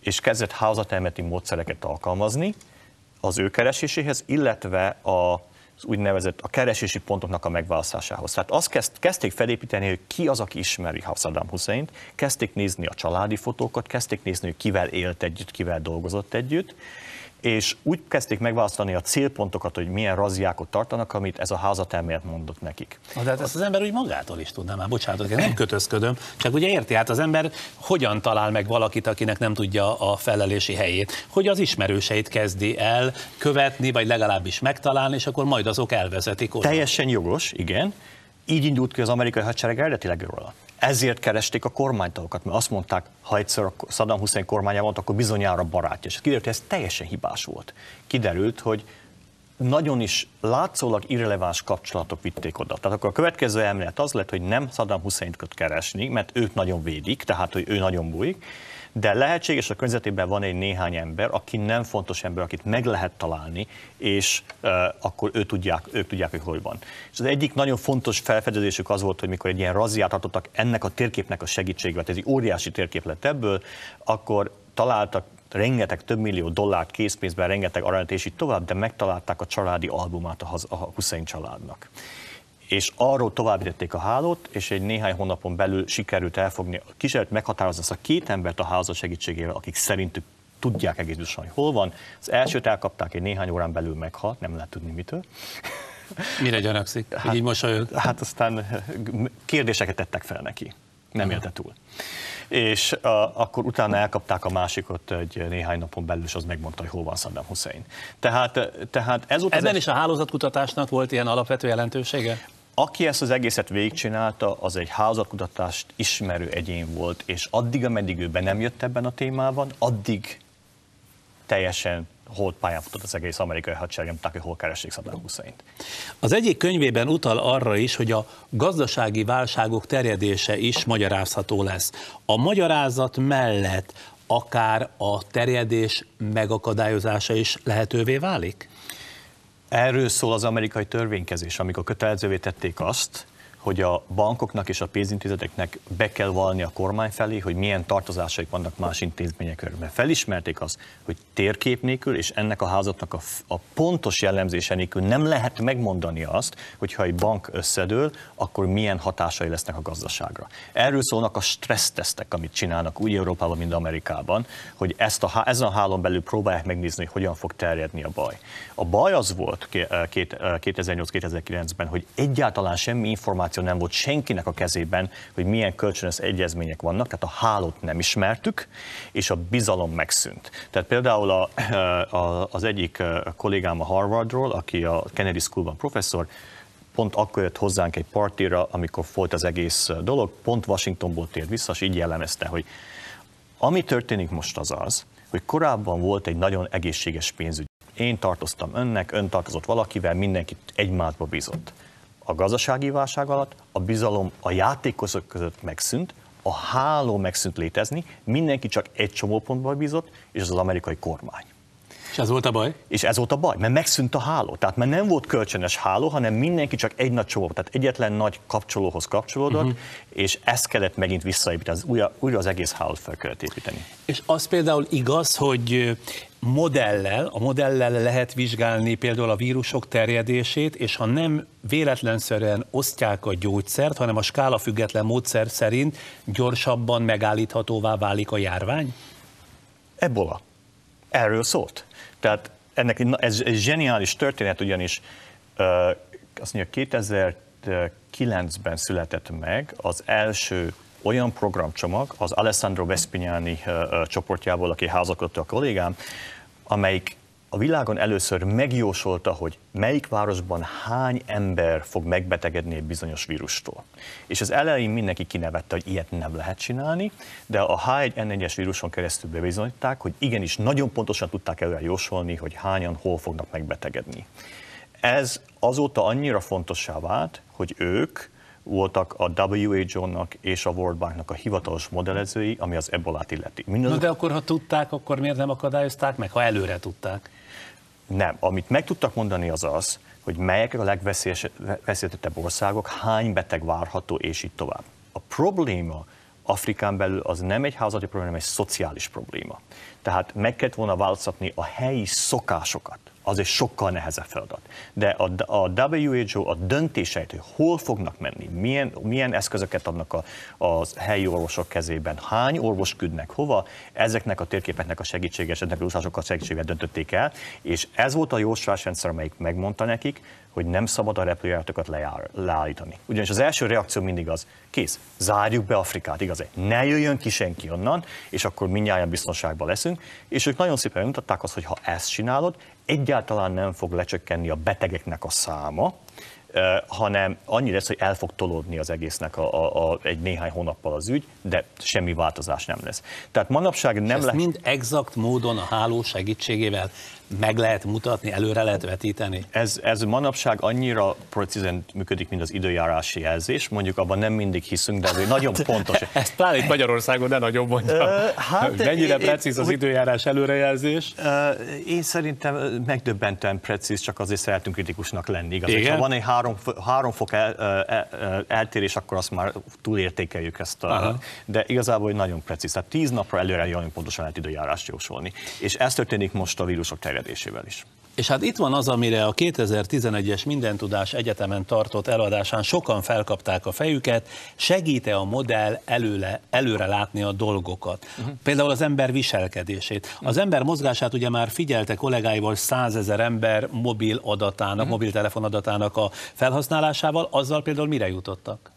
és kezdett házatemeti módszereket alkalmazni az ő kereséséhez, illetve a az úgynevezett a keresési pontoknak a megválasztásához. Tehát azt kezd, kezdték felépíteni, hogy ki az, aki ismeri Saddam Hussein-t, kezdték nézni a családi fotókat, kezdték nézni, hogy kivel élt együtt, kivel dolgozott együtt, és úgy kezdték megválasztani a célpontokat, hogy milyen razziákot tartanak, amit ez a házatelmélet mondott nekik. Na, de hát ezt az ember úgy magától is tudná már, bocsánat, nem kötözködöm, csak ugye érti, hát az ember hogyan talál meg valakit, akinek nem tudja a felelési helyét, hogy az ismerőseit kezdi el követni, vagy legalábbis megtalálni, és akkor majd azok elvezetik oda. Teljesen jogos, igen. Így indult ki az amerikai hadsereg eredetileg róla. Ezért keresték a kormánytagokat, mert azt mondták, ha egyszer a Saddam Hussein kormánya volt, akkor bizonyára barátja. És kiderült, hogy ez teljesen hibás volt. Kiderült, hogy nagyon is látszólag irreleváns kapcsolatok vitték oda. Tehát akkor a következő elmélet az lett, hogy nem Saddam Hussein keresni, mert őt nagyon védik, tehát hogy ő nagyon bújik, de lehetséges a környezetében van egy néhány ember, aki nem fontos ember, akit meg lehet találni, és uh, akkor ő tudják, ők tudják, hogy hol van. És az egyik nagyon fontos felfedezésük az volt, hogy mikor egy ilyen razziát adottak ennek a térképnek a segítségével, ez egy óriási térkép lett ebből, akkor találtak rengeteg több millió dollárt készpénzben, rengeteg aranyat és így tovább, de megtalálták a családi albumát a, a Hussein családnak és arról továbbítették a hálót, és egy néhány hónapon belül sikerült elfogni, kísérlet meghatározni azt a két embert a hálózat segítségével, akik szerintük tudják egész biztosan, hogy hol van. Az elsőt elkapták, egy néhány órán belül meghalt, nem lehet tudni mitől. Mire gyanakszik? Hát, így mosolyog? Hát aztán kérdéseket tettek fel neki. Nem élte túl. És a, akkor utána elkapták a másikot egy néhány napon belül, és az megmondta, hogy hol van Saddam Hussein. Tehát, tehát ez Ebben is a hálózatkutatásnak volt ilyen alapvető jelentősége? Aki ezt az egészet végigcsinálta, az egy házatkutatást ismerő egyén volt, és addig, ameddig ő be nem jött ebben a témában, addig teljesen hol pályán futott az egész amerikai hadsereg, tudták, hogy hol keressék Saddam hussein Az egyik könyvében utal arra is, hogy a gazdasági válságok terjedése is magyarázható lesz. A magyarázat mellett akár a terjedés megakadályozása is lehetővé válik? Erről szól az amerikai törvénykezés, amikor kötelezővé tették azt, hogy a bankoknak és a pénzintézeteknek be kell valni a kormány felé, hogy milyen tartozásaik vannak más intézményekről. Mert felismerték azt, hogy térkép nélkül és ennek a házatnak a, a pontos jellemzése nélkül nem lehet megmondani azt, hogy ha egy bank összedől, akkor milyen hatásai lesznek a gazdaságra. Erről szólnak a stressztesztek, amit csinálnak úgy Európában, mint Amerikában, hogy ezt a, ezen a hálón belül próbálják megnézni, hogy hogyan fog terjedni a baj. A baj az volt 2008-2009-ben, hogy egyáltalán semmi információ nem volt senkinek a kezében, hogy milyen kölcsönös egyezmények vannak, tehát a hálót nem ismertük, és a bizalom megszűnt. Tehát például a, a, az egyik kollégám a Harvardról, aki a Kennedy Schoolban professzor, pont akkor jött hozzánk egy partira, amikor volt az egész dolog, pont Washingtonból tért vissza, és így jellemezte, hogy ami történik most az az, hogy korábban volt egy nagyon egészséges pénzügy. Én tartoztam önnek, ön tartozott valakivel, mindenki egymásba bízott. A gazdasági válság alatt a bizalom a játékosok között megszűnt, a háló megszűnt létezni, mindenki csak egy csomópontban bízott, és az az amerikai kormány. Ez volt a baj? És ez volt a baj, mert megszűnt a háló. Tehát mert nem volt kölcsönös háló, hanem mindenki csak egy nagy csomó, tehát egyetlen nagy kapcsolóhoz kapcsolódott, uh-huh. és ezt kellett megint visszaépíteni, az újra, újra az egész hálót fel kellett építeni. És az például igaz, hogy modellel, a modellel lehet vizsgálni például a vírusok terjedését, és ha nem véletlenszerűen osztják a gyógyszert, hanem a skála független módszer szerint gyorsabban megállíthatóvá válik a járvány? Ebola. Erről szólt. Tehát ennek ez egy zseniális történet, ugyanis azt mondja, 2009-ben született meg az első olyan programcsomag az Alessandro Vespignani uh, csoportjából, aki házakodta a kollégám, amelyik a világon először megjósolta, hogy melyik városban hány ember fog megbetegedni egy bizonyos vírustól. És az elején mindenki kinevette, hogy ilyet nem lehet csinálni, de a H1N1-es víruson keresztül bebizonyították, hogy igenis nagyon pontosan tudták előre jósolni, hogy hányan hol fognak megbetegedni. Ez azóta annyira fontossá vált, hogy ők voltak a WHO-nak és a World Banknak a hivatalos modellezői, ami az ebolát illeti. Mindazok... Na de akkor, ha tudták, akkor miért nem akadályozták meg, ha előre tudták? Nem. Amit meg tudtak mondani az az, hogy melyek a legveszélyesettebb országok, hány beteg várható, és így tovább. A probléma Afrikán belül az nem egy házati probléma, hanem egy szociális probléma. Tehát meg kellett volna változtatni a helyi szokásokat az egy sokkal nehezebb feladat. De a, WHO a döntéseit, hogy hol fognak menni, milyen, milyen eszközöket adnak a, a helyi orvosok kezében, hány orvos küldnek hova, ezeknek a térképeknek a segítséges, ezeknek a a segítséget döntötték el, és ez volt a jóslásrendszer, amelyik megmondta nekik, hogy nem szabad a repülőjáratokat leállítani. Ugyanis az első reakció mindig az, kész, zárjuk be Afrikát, igaz Ne jöjjön ki senki onnan, és akkor mindjárt biztonságban leszünk. És ők nagyon szépen mutatták azt, hogy ha ezt csinálod, egyáltalán nem fog lecsökkenni a betegeknek a száma, hanem annyi lesz, hogy el fog tolódni az egésznek a, a, a, egy néhány hónappal az ügy, de semmi változás nem lesz. Tehát manapság nem lesz. mind exakt módon a háló segítségével meg lehet mutatni, előre lehet vetíteni? Ez, ez manapság annyira precízen működik, mint az időjárási jelzés. Mondjuk abban nem mindig hiszünk, de ez nagyon pontos. Ezt pláne itt Magyarországon ne nagyon mondja. Uh, hát, Mennyire én, precíz az időjárás előrejelzés? Uh, én szerintem megdöbbentően precíz, csak azért szeretünk kritikusnak lenni. Igaz, Igen? ha van egy három, három fok el, el, eltérés, akkor azt már túlértékeljük ezt. A, de igazából hogy nagyon precíz. Tehát tíz napra előre nagyon pontosan lehet időjárást jósolni. És ez történik most a vírusok terjedésével terjedésével is. És hát itt van az, amire a 2011-es Mindentudás Egyetemen tartott eladásán sokan felkapták a fejüket, segíte a modell előle, előre látni a dolgokat. Uh-huh. Például az ember viselkedését. Az ember mozgását ugye már figyelte kollégáival százezer ember mobil adatának, uh-huh. mobiltelefon adatának a felhasználásával, azzal például mire jutottak?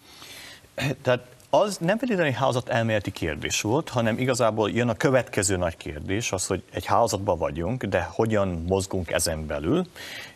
Tehát az nem feltétlenül egy házat elméleti kérdés volt, hanem igazából jön a következő nagy kérdés, az, hogy egy házatban vagyunk, de hogyan mozgunk ezen belül,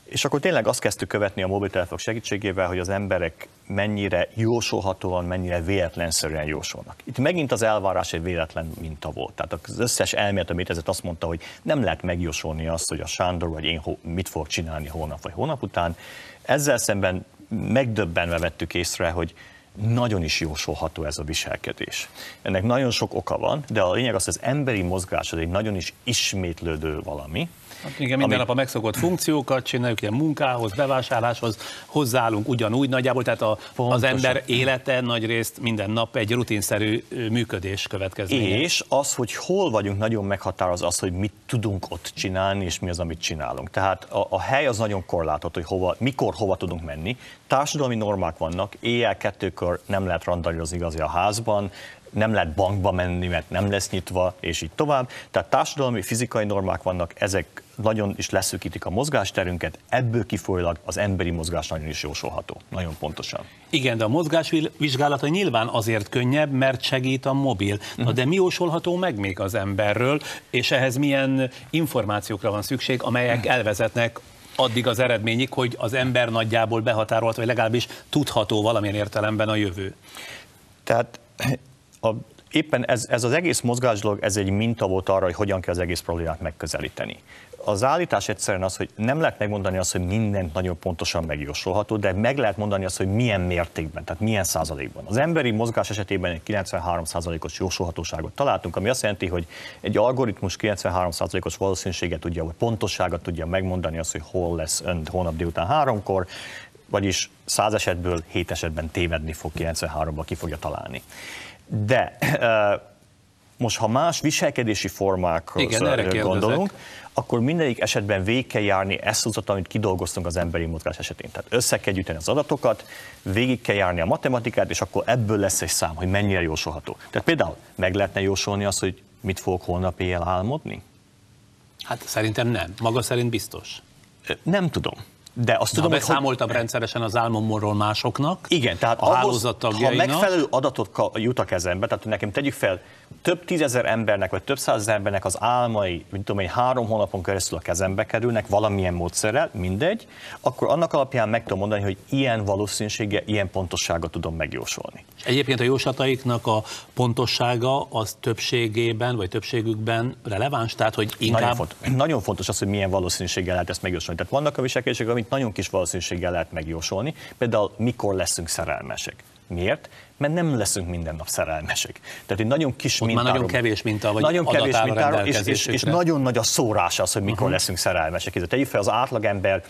és akkor tényleg azt kezdtük követni a mobiltelefonok segítségével, hogy az emberek mennyire jósolhatóan, mennyire véletlenszerűen jósolnak. Itt megint az elvárás egy véletlen minta volt. Tehát az összes elmélet, amit ezért azt mondta, hogy nem lehet megjósolni azt, hogy a Sándor vagy én mit fog csinálni hónap vagy hónap után. Ezzel szemben megdöbbenve vettük észre, hogy nagyon is jósolható ez a viselkedés. Ennek nagyon sok oka van, de a lényeg az, hogy az emberi mozgás az egy nagyon is ismétlődő valami, Hát igen, minden Ami- nap a megszokott funkciókat csináljuk, ilyen munkához, bevásárláshoz, hozzáállunk ugyanúgy nagyjából, tehát a, az ember élete nagy részt minden nap egy rutinszerű működés következménye. És az, hogy hol vagyunk, nagyon meghatároz az, hogy mit tudunk ott csinálni, és mi az, amit csinálunk. Tehát a, a hely az nagyon korlátot, hogy hova, mikor, hova tudunk menni. Társadalmi normák vannak, éjjel kettőkor nem lehet randalírozni igazi a házban, nem lehet bankba menni, mert nem lesz nyitva, és így tovább. Tehát társadalmi, fizikai normák vannak, ezek nagyon is leszűkítik a mozgásterünket, ebből kifolyólag az emberi mozgás nagyon is jósolható. Nagyon pontosan. Igen, de a mozgásvizsgálata nyilván azért könnyebb, mert segít a mobil. Na, de mi jósolható meg még az emberről, és ehhez milyen információkra van szükség, amelyek elvezetnek addig az eredményig, hogy az ember nagyjából behatárolt, vagy legalábbis tudható valamilyen értelemben a jövő. Tehát a, éppen ez, ez az egész mozgás dolog, ez egy minta volt arra, hogy hogyan kell az egész problémát megközelíteni. Az állítás egyszerűen az, hogy nem lehet megmondani azt, hogy mindent nagyon pontosan megjósolható, de meg lehet mondani azt, hogy milyen mértékben, tehát milyen százalékban. Az emberi mozgás esetében egy 93 százalékos jósolhatóságot találtunk, ami azt jelenti, hogy egy algoritmus 93 százalékos valószínűséget tudja, vagy pontosságot tudja megmondani azt, hogy hol lesz ön holnap délután háromkor, vagyis 100 esetből 7 esetben tévedni fog 93-ban, ki fogja találni. De most, ha más viselkedési formákról Igen, gondolunk, akkor mindegyik esetben végig kell járni ezt az utat, amit kidolgoztunk az emberi mozgás esetén. Tehát össze kell gyűjteni az adatokat, végig kell járni a matematikát, és akkor ebből lesz egy szám, hogy mennyire jósolható. Tehát például meg lehetne jósolni azt, hogy mit fogok holnap éjjel álmodni? Hát szerintem nem. Maga szerint biztos. Nem tudom. De azt Tudom, tudom, hogy, beszámoltam rendszeresen az álmomról másoknak, Igen, tehát a ahhoz, ha megfelelő adatot jut a kezembe, tehát nekem tegyük fel, több tízezer embernek, vagy több százezer embernek az álmai, mint tudom én, három hónapon keresztül a kezembe kerülnek valamilyen módszerrel, mindegy, akkor annak alapján meg tudom mondani, hogy ilyen valószínűséggel, ilyen pontosságot tudom megjósolni. Egyébként a jóslataiknak a pontossága az többségében, vagy többségükben releváns, tehát hogy Nagyon, inkább font, nagyon fontos az, hogy milyen valószínűséggel lehet ezt megjósolni. Tehát vannak a viselkedések, amit nagyon kis valószínűséggel lehet megjósolni, például mikor leszünk szerelmesek. Miért? Mert nem leszünk minden nap szerelmesek. Tehát egy nagyon kis Ott mintáról, nagyon kevés minta, vagy nagyon kevés mintáról, és, és, és nagyon nagy a szórás az, hogy mikor uh-huh. leszünk szerelmesek. Ez tegyük fel, az átlagember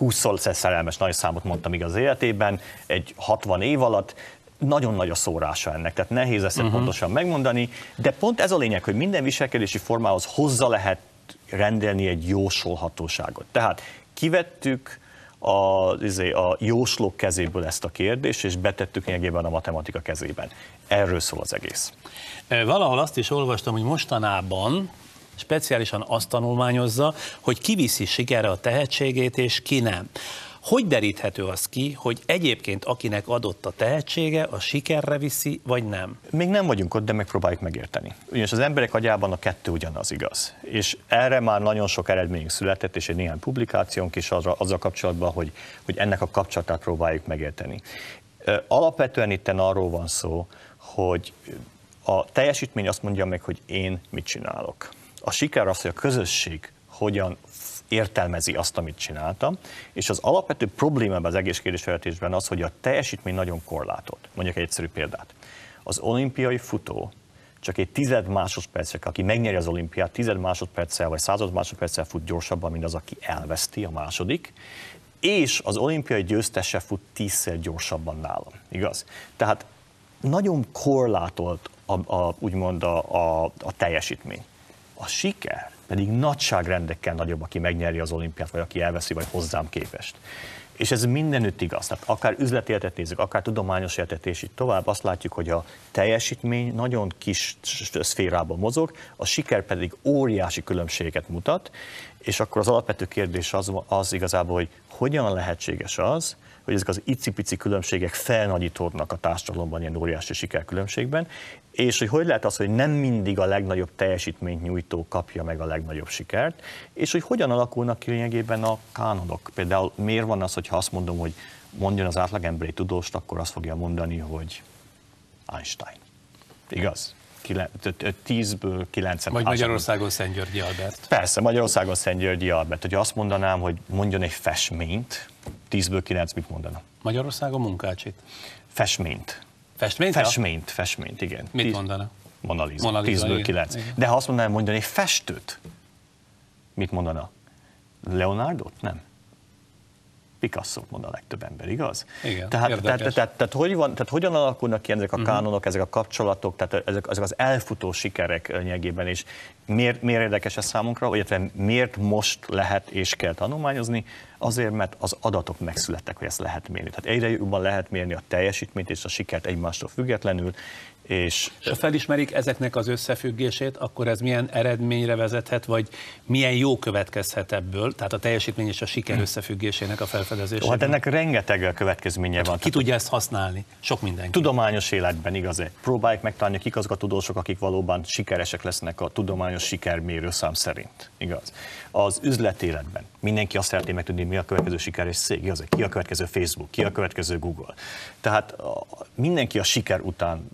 20-szor szerelmes, nagy számot mondtam még az életében, egy 60 év alatt, nagyon nagy a szórása ennek, tehát nehéz ezt uh-huh. pontosan megmondani, de pont ez a lényeg, hogy minden viselkedési formához hozzá lehet rendelni egy jósolhatóságot. Tehát kivettük a, izé, a jóslók kezéből ezt a kérdést, és betettük lényegében a matematika kezében. Erről szól az egész. Valahol azt is olvastam, hogy mostanában speciálisan azt tanulmányozza, hogy ki viszi sikerre a tehetségét, és ki nem. Hogy deríthető az ki, hogy egyébként akinek adott a tehetsége, a sikerre viszi, vagy nem? Még nem vagyunk ott, de megpróbáljuk megérteni. Ugyanis az emberek agyában a kettő ugyanaz igaz. És erre már nagyon sok eredményünk született, és egy néhány publikációnk is azzal, azzal kapcsolatban, hogy, hogy ennek a kapcsolatát próbáljuk megérteni. Alapvetően itt arról van szó, hogy a teljesítmény azt mondja meg, hogy én mit csinálok. A siker az, hogy a közösség hogyan értelmezi azt, amit csináltam, és az alapvető problémában az egész kérdésfeltésben az, hogy a teljesítmény nagyon korlátolt. Mondjuk egy egyszerű példát. Az olimpiai futó csak egy tized másodpercek, aki megnyeri az olimpiát, tized másodperccel vagy század másodperccel fut gyorsabban, mint az, aki elveszti a második, és az olimpiai győztese fut tízszer gyorsabban nálam, igaz? Tehát nagyon korlátolt a, a, úgymond a, a, a teljesítmény. A siker pedig nagyságrendekkel nagyobb, aki megnyeri az olimpiát, vagy aki elveszi, vagy hozzám képest. És ez mindenütt igaz. Tehát akár üzleti életet nézzük, akár tudományos életet, és így tovább, azt látjuk, hogy a teljesítmény nagyon kis szférában mozog, a siker pedig óriási különbséget mutat, és akkor az alapvető kérdés az, az igazából, hogy hogyan lehetséges az, hogy ezek az icipici különbségek felnagyítódnak a társadalomban ilyen óriási sikerkülönbségben, és hogy hogy lehet az, hogy nem mindig a legnagyobb teljesítményt nyújtó kapja meg a legnagyobb sikert, és hogy hogyan alakulnak ki lényegében a kánonok. Például miért van az, hogyha azt mondom, hogy mondjon az átlagember egy tudóst, akkor azt fogja mondani, hogy Einstein. Igaz? Tízből kilencen. Vagy Magyarországon Szent Györgyi Albert. Persze, Magyarországon Szent Györgyi Albert. Hogyha azt mondanám, hogy mondjon egy festményt, 10-ből 9 mit mondana? Magyarországon Munkácsit. Festményt. Festményt? Festményt, festményt, igen. Mit Tíz- mondana? Mona Lisa. Mona Lisa, 10-ből igen. 9. Igen. De ha azt mondanám mondani egy festőt, mit mondana? Leonardo? Nem. Picasso mond a legtöbb ember, igaz? Igen, tehát. Mhm. tehát, tehát, tehát, hogy van, tehát hogyan alakulnak ki ezek a kánonok, ezek a kapcsolatok, tehát ezek, ezek az elfutó sikerek lényegében, és miért, miért érdekes ez számunkra, illetve miért most lehet és kell tanulmányozni? Azért, mert az adatok megszülettek, hogy ezt lehet mérni. Tehát egyre jobban lehet mérni a teljesítményt és a sikert egymástól függetlenül, és ha felismerik ezeknek az összefüggését, akkor ez milyen eredményre vezethet, vagy milyen jó következhet ebből, tehát a teljesítmény és a siker összefüggésének a felfedezésében? Jó, hát ennek rengeteg következménye van. Ki tudja ezt használni? Sok mindenki. Tudományos életben igaz Próbáljuk megtalálni, kik azok a tudósok, akik valóban sikeresek lesznek a tudományos sikermérő szám szerint. Igaz? Az üzletéletben mindenki azt szeretné megtudni, mi a következő sikeres cég? Ki a következő Facebook, ki a következő Google. Tehát mindenki a siker után,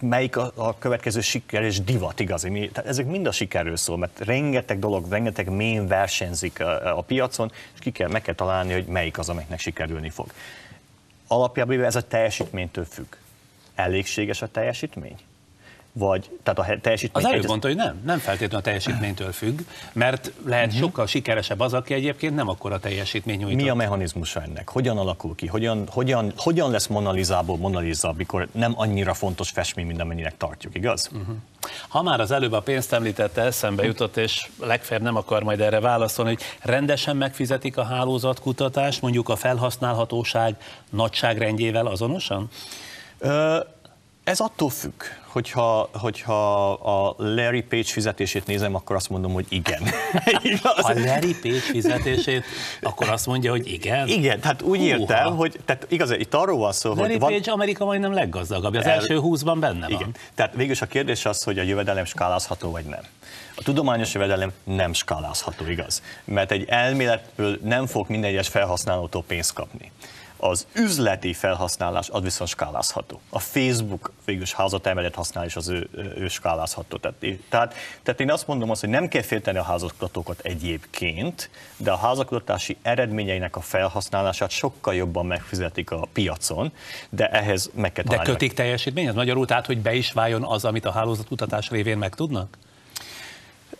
melyik a, következő sikeres divat, igaz? Mi, tehát ezek mind a sikerről szól, mert rengeteg dolog, rengeteg mén versenyzik a, a piacon, és ki kell, meg kell találni, hogy melyik az, amelyiknek sikerülni fog alapjában ez a teljesítménytől függ. Elégséges a teljesítmény? Vagy, tehát a teljesítmény... Az előbb mondta, hogy nem, nem feltétlenül a teljesítménytől függ, mert lehet Mhm. sokkal sikeresebb az, aki egyébként nem akkora teljesítmény nyújtott. Mi a mechanizmusa ennek? Hogyan alakul ki? Hogyan, hogyan, hogyan lesz Mona Lisából Mona Lisa, amikor nem annyira fontos festmény, mint amennyinek tartjuk, igaz? Uh-huh. Ha már az előbb a pénzt említette, eszembe jutott, és legfeljebb nem akar majd erre válaszolni, hogy rendesen megfizetik a hálózatkutatást, mondjuk a felhasználhatóság nagyságrendjével azonosan? Ö, ez attól függ, hogyha, hogyha a Larry Page fizetését nézem, akkor azt mondom, hogy igen. igaz? Ha Larry Page fizetését, akkor azt mondja, hogy igen. Igen, tehát úgy Húha. értem, hogy tehát igaz, itt arról van szó, Larry hogy van, Page Amerika majdnem leggazdagabb, az El- első húszban benne van. Igen. Tehát végül is a kérdés az, hogy a jövedelem skálázható vagy nem. A tudományos jövedelem nem skálázható, igaz? Mert egy elméletből nem fog minden egyes felhasználótól pénzt kapni. Az üzleti felhasználás az viszont skálázható. A Facebook végül is házatemelet használ, és az ő, ő skálázható. Tehát, tehát, én azt mondom azt, hogy nem kell félteni a házakutatókat egyébként, de a házakutatási eredményeinek a felhasználását sokkal jobban megfizetik a piacon, de ehhez meg kell De kötik teljesítmény? Ez magyarul tehát, hogy be is váljon az, amit a hálózatkutatás révén megtudnak?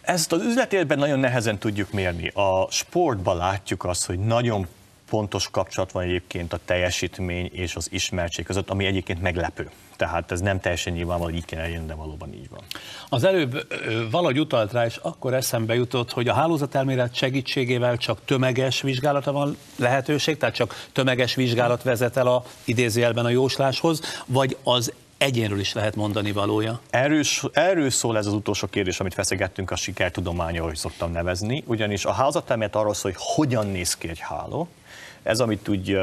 Ezt az üzletérben nagyon nehezen tudjuk mérni. A sportban látjuk azt, hogy nagyon pontos kapcsolat van egyébként a teljesítmény és az ismertség között, ami egyébként meglepő. Tehát ez nem teljesen nyilvánvaló, így kell eljönni, de valóban így van. Az előbb valahogy utalt rá, és akkor eszembe jutott, hogy a hálózatelmélet segítségével csak tömeges vizsgálata van lehetőség, tehát csak tömeges vizsgálat vezet el a idézőjelben a jósláshoz, vagy az egyénről is lehet mondani valója? Erről, erről szól ez az utolsó kérdés, amit feszegettünk a sikertudománya, ahogy szoktam nevezni, ugyanis a házatelmélet arról szól, hogy hogyan néz ki egy háló, ez, amit úgy,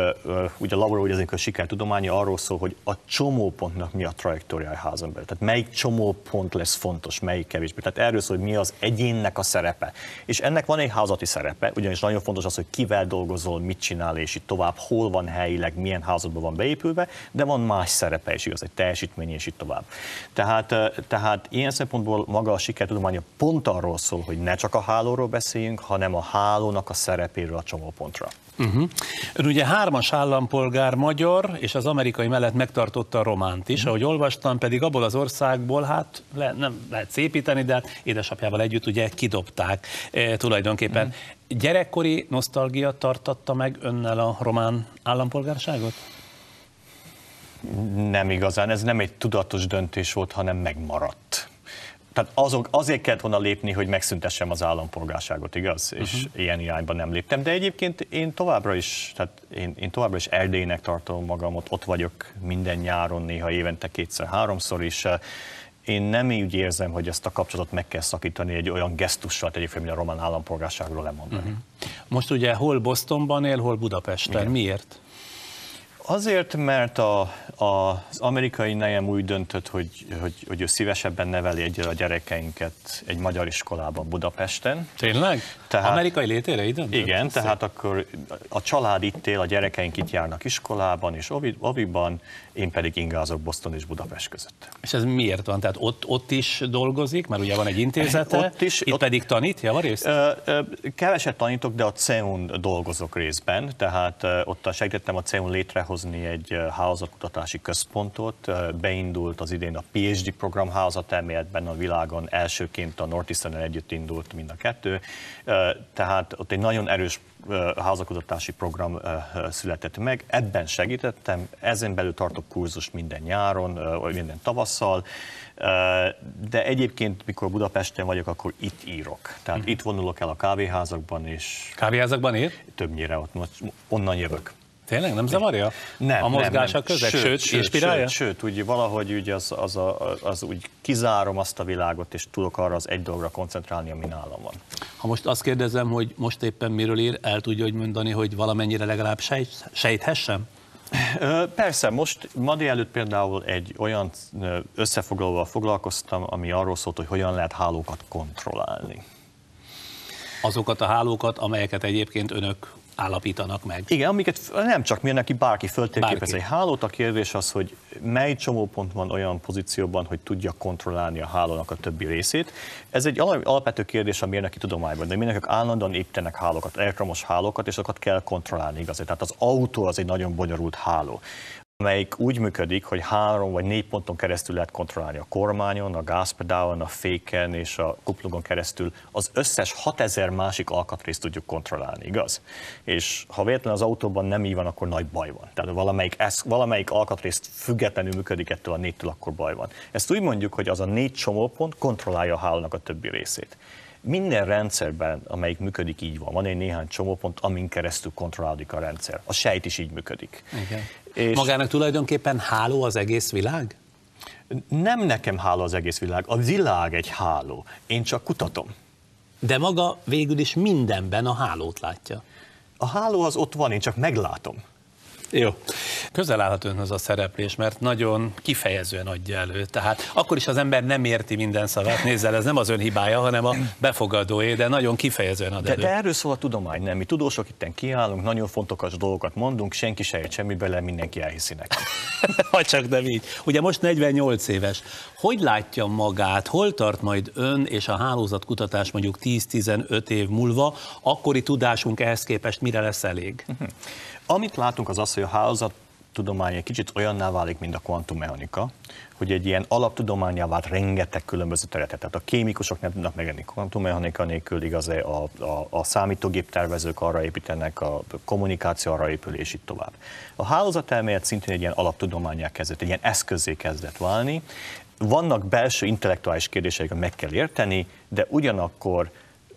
úgy a Laura úgy ezek a sikertudománya arról szól, hogy a csomópontnak mi a trajektóriája házon belül. Tehát melyik csomópont lesz fontos, melyik kevésbé. Tehát erről szól, hogy mi az egyénnek a szerepe. És ennek van egy házati szerepe, ugyanis nagyon fontos az, hogy kivel dolgozol, mit csinál, és így tovább, hol van helyileg, milyen házadban van beépülve, de van más szerepe is, igaz, egy teljesítmény, és így tovább. Tehát, tehát ilyen szempontból maga a sikertudománya pont arról szól, hogy ne csak a hálóról beszéljünk, hanem a hálónak a szerepéről a csomópontra. Uh-huh. Ön ugye hármas állampolgár magyar, és az amerikai mellett megtartotta a románt is, ahogy olvastam, pedig abból az országból, hát le, nem lehet szépíteni, de hát édesapjával együtt ugye kidobták e, tulajdonképpen. Uh-huh. Gyerekkori nosztalgia tartatta meg önnel a román állampolgárságot? Nem igazán, ez nem egy tudatos döntés volt, hanem megmaradt. Tehát azok, azért kellett volna lépni, hogy megszüntessem az állampolgárságot, igaz? És uh-huh. ilyen irányba nem léptem. De egyébként én továbbra is, tehát én, én továbbra is Erdélynek tartom magamot, ott vagyok minden nyáron, néha évente kétszer-háromszor is. Én nem úgy érzem, hogy ezt a kapcsolatot meg kell szakítani egy olyan gesztussal, tegyük fel, mint a román állampolgárságról lemondani. Uh-huh. Most ugye hol Bostonban él, hol Budapesten. Igen. Miért? Azért, mert a, a, az amerikai nejem úgy döntött, hogy, hogy, hogy ő szívesebben neveli egyre a gyerekeinket egy magyar iskolában Budapesten. Tényleg? Tehát, Amerikai létére döntött? Igen, Szép. tehát akkor a család itt él, a gyerekeink itt járnak iskolában és oviban, én pedig ingázok Boston és Budapest között. És ez miért van? Tehát ott, ott is dolgozik, mert ugye van egy intézete, ott is, itt ott, pedig tanít javarészt? Ö, ö, keveset tanítok, de a CEUN dolgozok részben, tehát ö, ott segítettem a CEUN létrehozni egy hálózatkutatási központot. Beindult az idén a PhD program hálózatelméletben a világon, elsőként a Northeastern együtt indult mind a kettő. Tehát ott egy nagyon erős házakutatási program született meg. Ebben segítettem, ezen belül tartok kurzus minden nyáron, vagy minden tavasszal, de egyébként, mikor Budapesten vagyok, akkor itt írok. Tehát uh-huh. itt vonulok el a kávéházakban, és... Kávéházakban ír? Többnyire ott, onnan jövök. Tényleg nem zavarja? Nem, a mozgás nem, a közeg, sőt, sőt, sőt, inspirálja? Sőt, sőt úgy valahogy úgy az, az, a, az, úgy kizárom azt a világot, és tudok arra az egy dologra koncentrálni, ami nálam van. Ha most azt kérdezem, hogy most éppen miről ír, el tudja hogy mondani, hogy valamennyire legalább sejt, sejthessem? Persze, most ma délelőtt például egy olyan összefoglalóval foglalkoztam, ami arról szólt, hogy hogyan lehet hálókat kontrollálni. Azokat a hálókat, amelyeket egyébként önök állapítanak meg. Igen, amiket nem csak mi, neki bárki föltérképez egy hálót. A kérdés az, hogy mely csomópont van olyan pozícióban, hogy tudja kontrollálni a hálónak a többi részét. Ez egy alapvető kérdés a mérnöki tudományban, de mérnökök állandóan építenek hálókat, elektromos hálókat, és azokat kell kontrollálni igazán. Tehát az autó az egy nagyon bonyolult háló amelyik úgy működik, hogy három vagy négy ponton keresztül lehet kontrollálni a kormányon, a gázpedálon, a féken és a kuplungon keresztül. Az összes 6000 másik alkatrészt tudjuk kontrollálni, igaz? És ha véletlenül az autóban nem így van, akkor nagy baj van. Tehát valamelyik, esz, valamelyik alkatrészt függetlenül működik ettől a négytől, akkor baj van. Ezt úgy mondjuk, hogy az a négy csomópont kontrollálja a hálónak a többi részét minden rendszerben, amelyik működik, így van. Van egy néhány csomópont, amin keresztül kontrollálódik a rendszer. A sejt is így működik. Igen. És Magának tulajdonképpen háló az egész világ? Nem nekem háló az egész világ, a világ egy háló. Én csak kutatom. De maga végül is mindenben a hálót látja. A háló az ott van, én csak meglátom. Jó. Közel állhat önhöz a szereplés, mert nagyon kifejezően adja elő. Tehát akkor is az ember nem érti minden szavát, nézzel, ez nem az ön hibája, hanem a befogadóé, de nagyon kifejezően ad de, elő. De erről szól a tudomány, nem? Mi tudósok itten kiállunk, nagyon fontos dolgokat mondunk, senki se ért semmi bele, mindenki elhiszi nekem. ha csak nem így. Ugye most 48 éves. Hogy látja magát, hol tart majd ön és a hálózatkutatás mondjuk 10-15 év múlva, akkori tudásunk ehhez képest mire lesz elég? Mhm. Amit látunk az az, hogy a hálózat tudomány egy kicsit olyanná válik, mint a kvantummechanika, hogy egy ilyen alaptudományá vált rengeteg különböző területet. Tehát a kémikusok nem tudnak megenni kvantummechanika nélkül, igaz a, a, a számítógép tervezők arra építenek, a kommunikáció arra épül, és így tovább. A hálózatelmélet szintén egy ilyen alaptudományá kezdett, egy ilyen eszközé kezdett válni. Vannak belső intellektuális kérdések, meg kell érteni, de ugyanakkor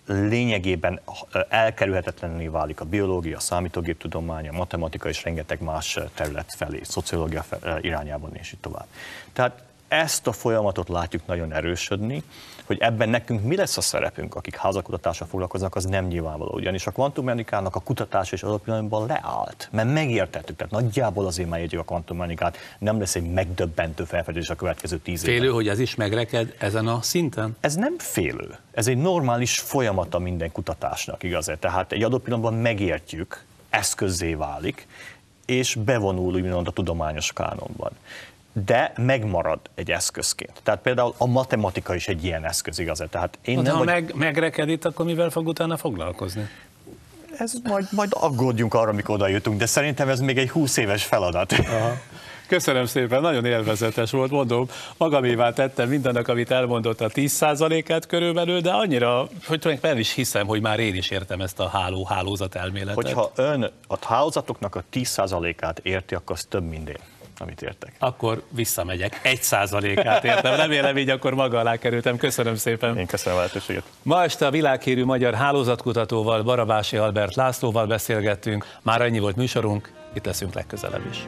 lényegében elkerülhetetlenné válik a biológia, a számítógéptudomány, a matematika és rengeteg más terület felé, szociológia irányában és így tovább. Tehát ezt a folyamatot látjuk nagyon erősödni, hogy ebben nekünk mi lesz a szerepünk, akik házakutatással foglalkoznak, az nem nyilvánvaló. Ugyanis a kvantummechanikának a kutatás és alapjában leállt, mert megértettük, tehát nagyjából azért már a kvantummechanikát, nem lesz egy megdöbbentő felfedezés a következő tíz évben. Félő, hogy ez is megreked ezen a szinten? Ez nem félő. Ez egy normális folyamata minden kutatásnak, igaz -e? Tehát egy adott pillanatban megértjük, eszközzé válik, és bevonul úgymond a tudományos kánonban de megmarad egy eszközként. Tehát például a matematika is egy ilyen eszköz, igaz? Tehát én hát, nem ha vagy... meg, megrekedít, akkor mivel fog utána foglalkozni? Ez majd, majd aggódjunk arra, amikor oda jutunk, de szerintem ez még egy 20 éves feladat. Aha. Köszönöm szépen, nagyon élvezetes volt, mondom, magamévá tettem mindennek, amit elmondott a 10%-át körülbelül, de annyira, hogy tulajdonképpen el is hiszem, hogy már én is értem ezt a háló, hálózat elméletet. Hogyha ön a hálózatoknak a 10%-át érti, akkor az több, mint én amit értek. Akkor visszamegyek. Egy százalékát értem. Remélem így akkor maga alá kerültem. Köszönöm szépen. Én köszönöm a lehetőséget. Ma este a világhírű magyar hálózatkutatóval, Barabási Albert Lászlóval beszélgettünk. Már annyi volt műsorunk, itt leszünk legközelebb is.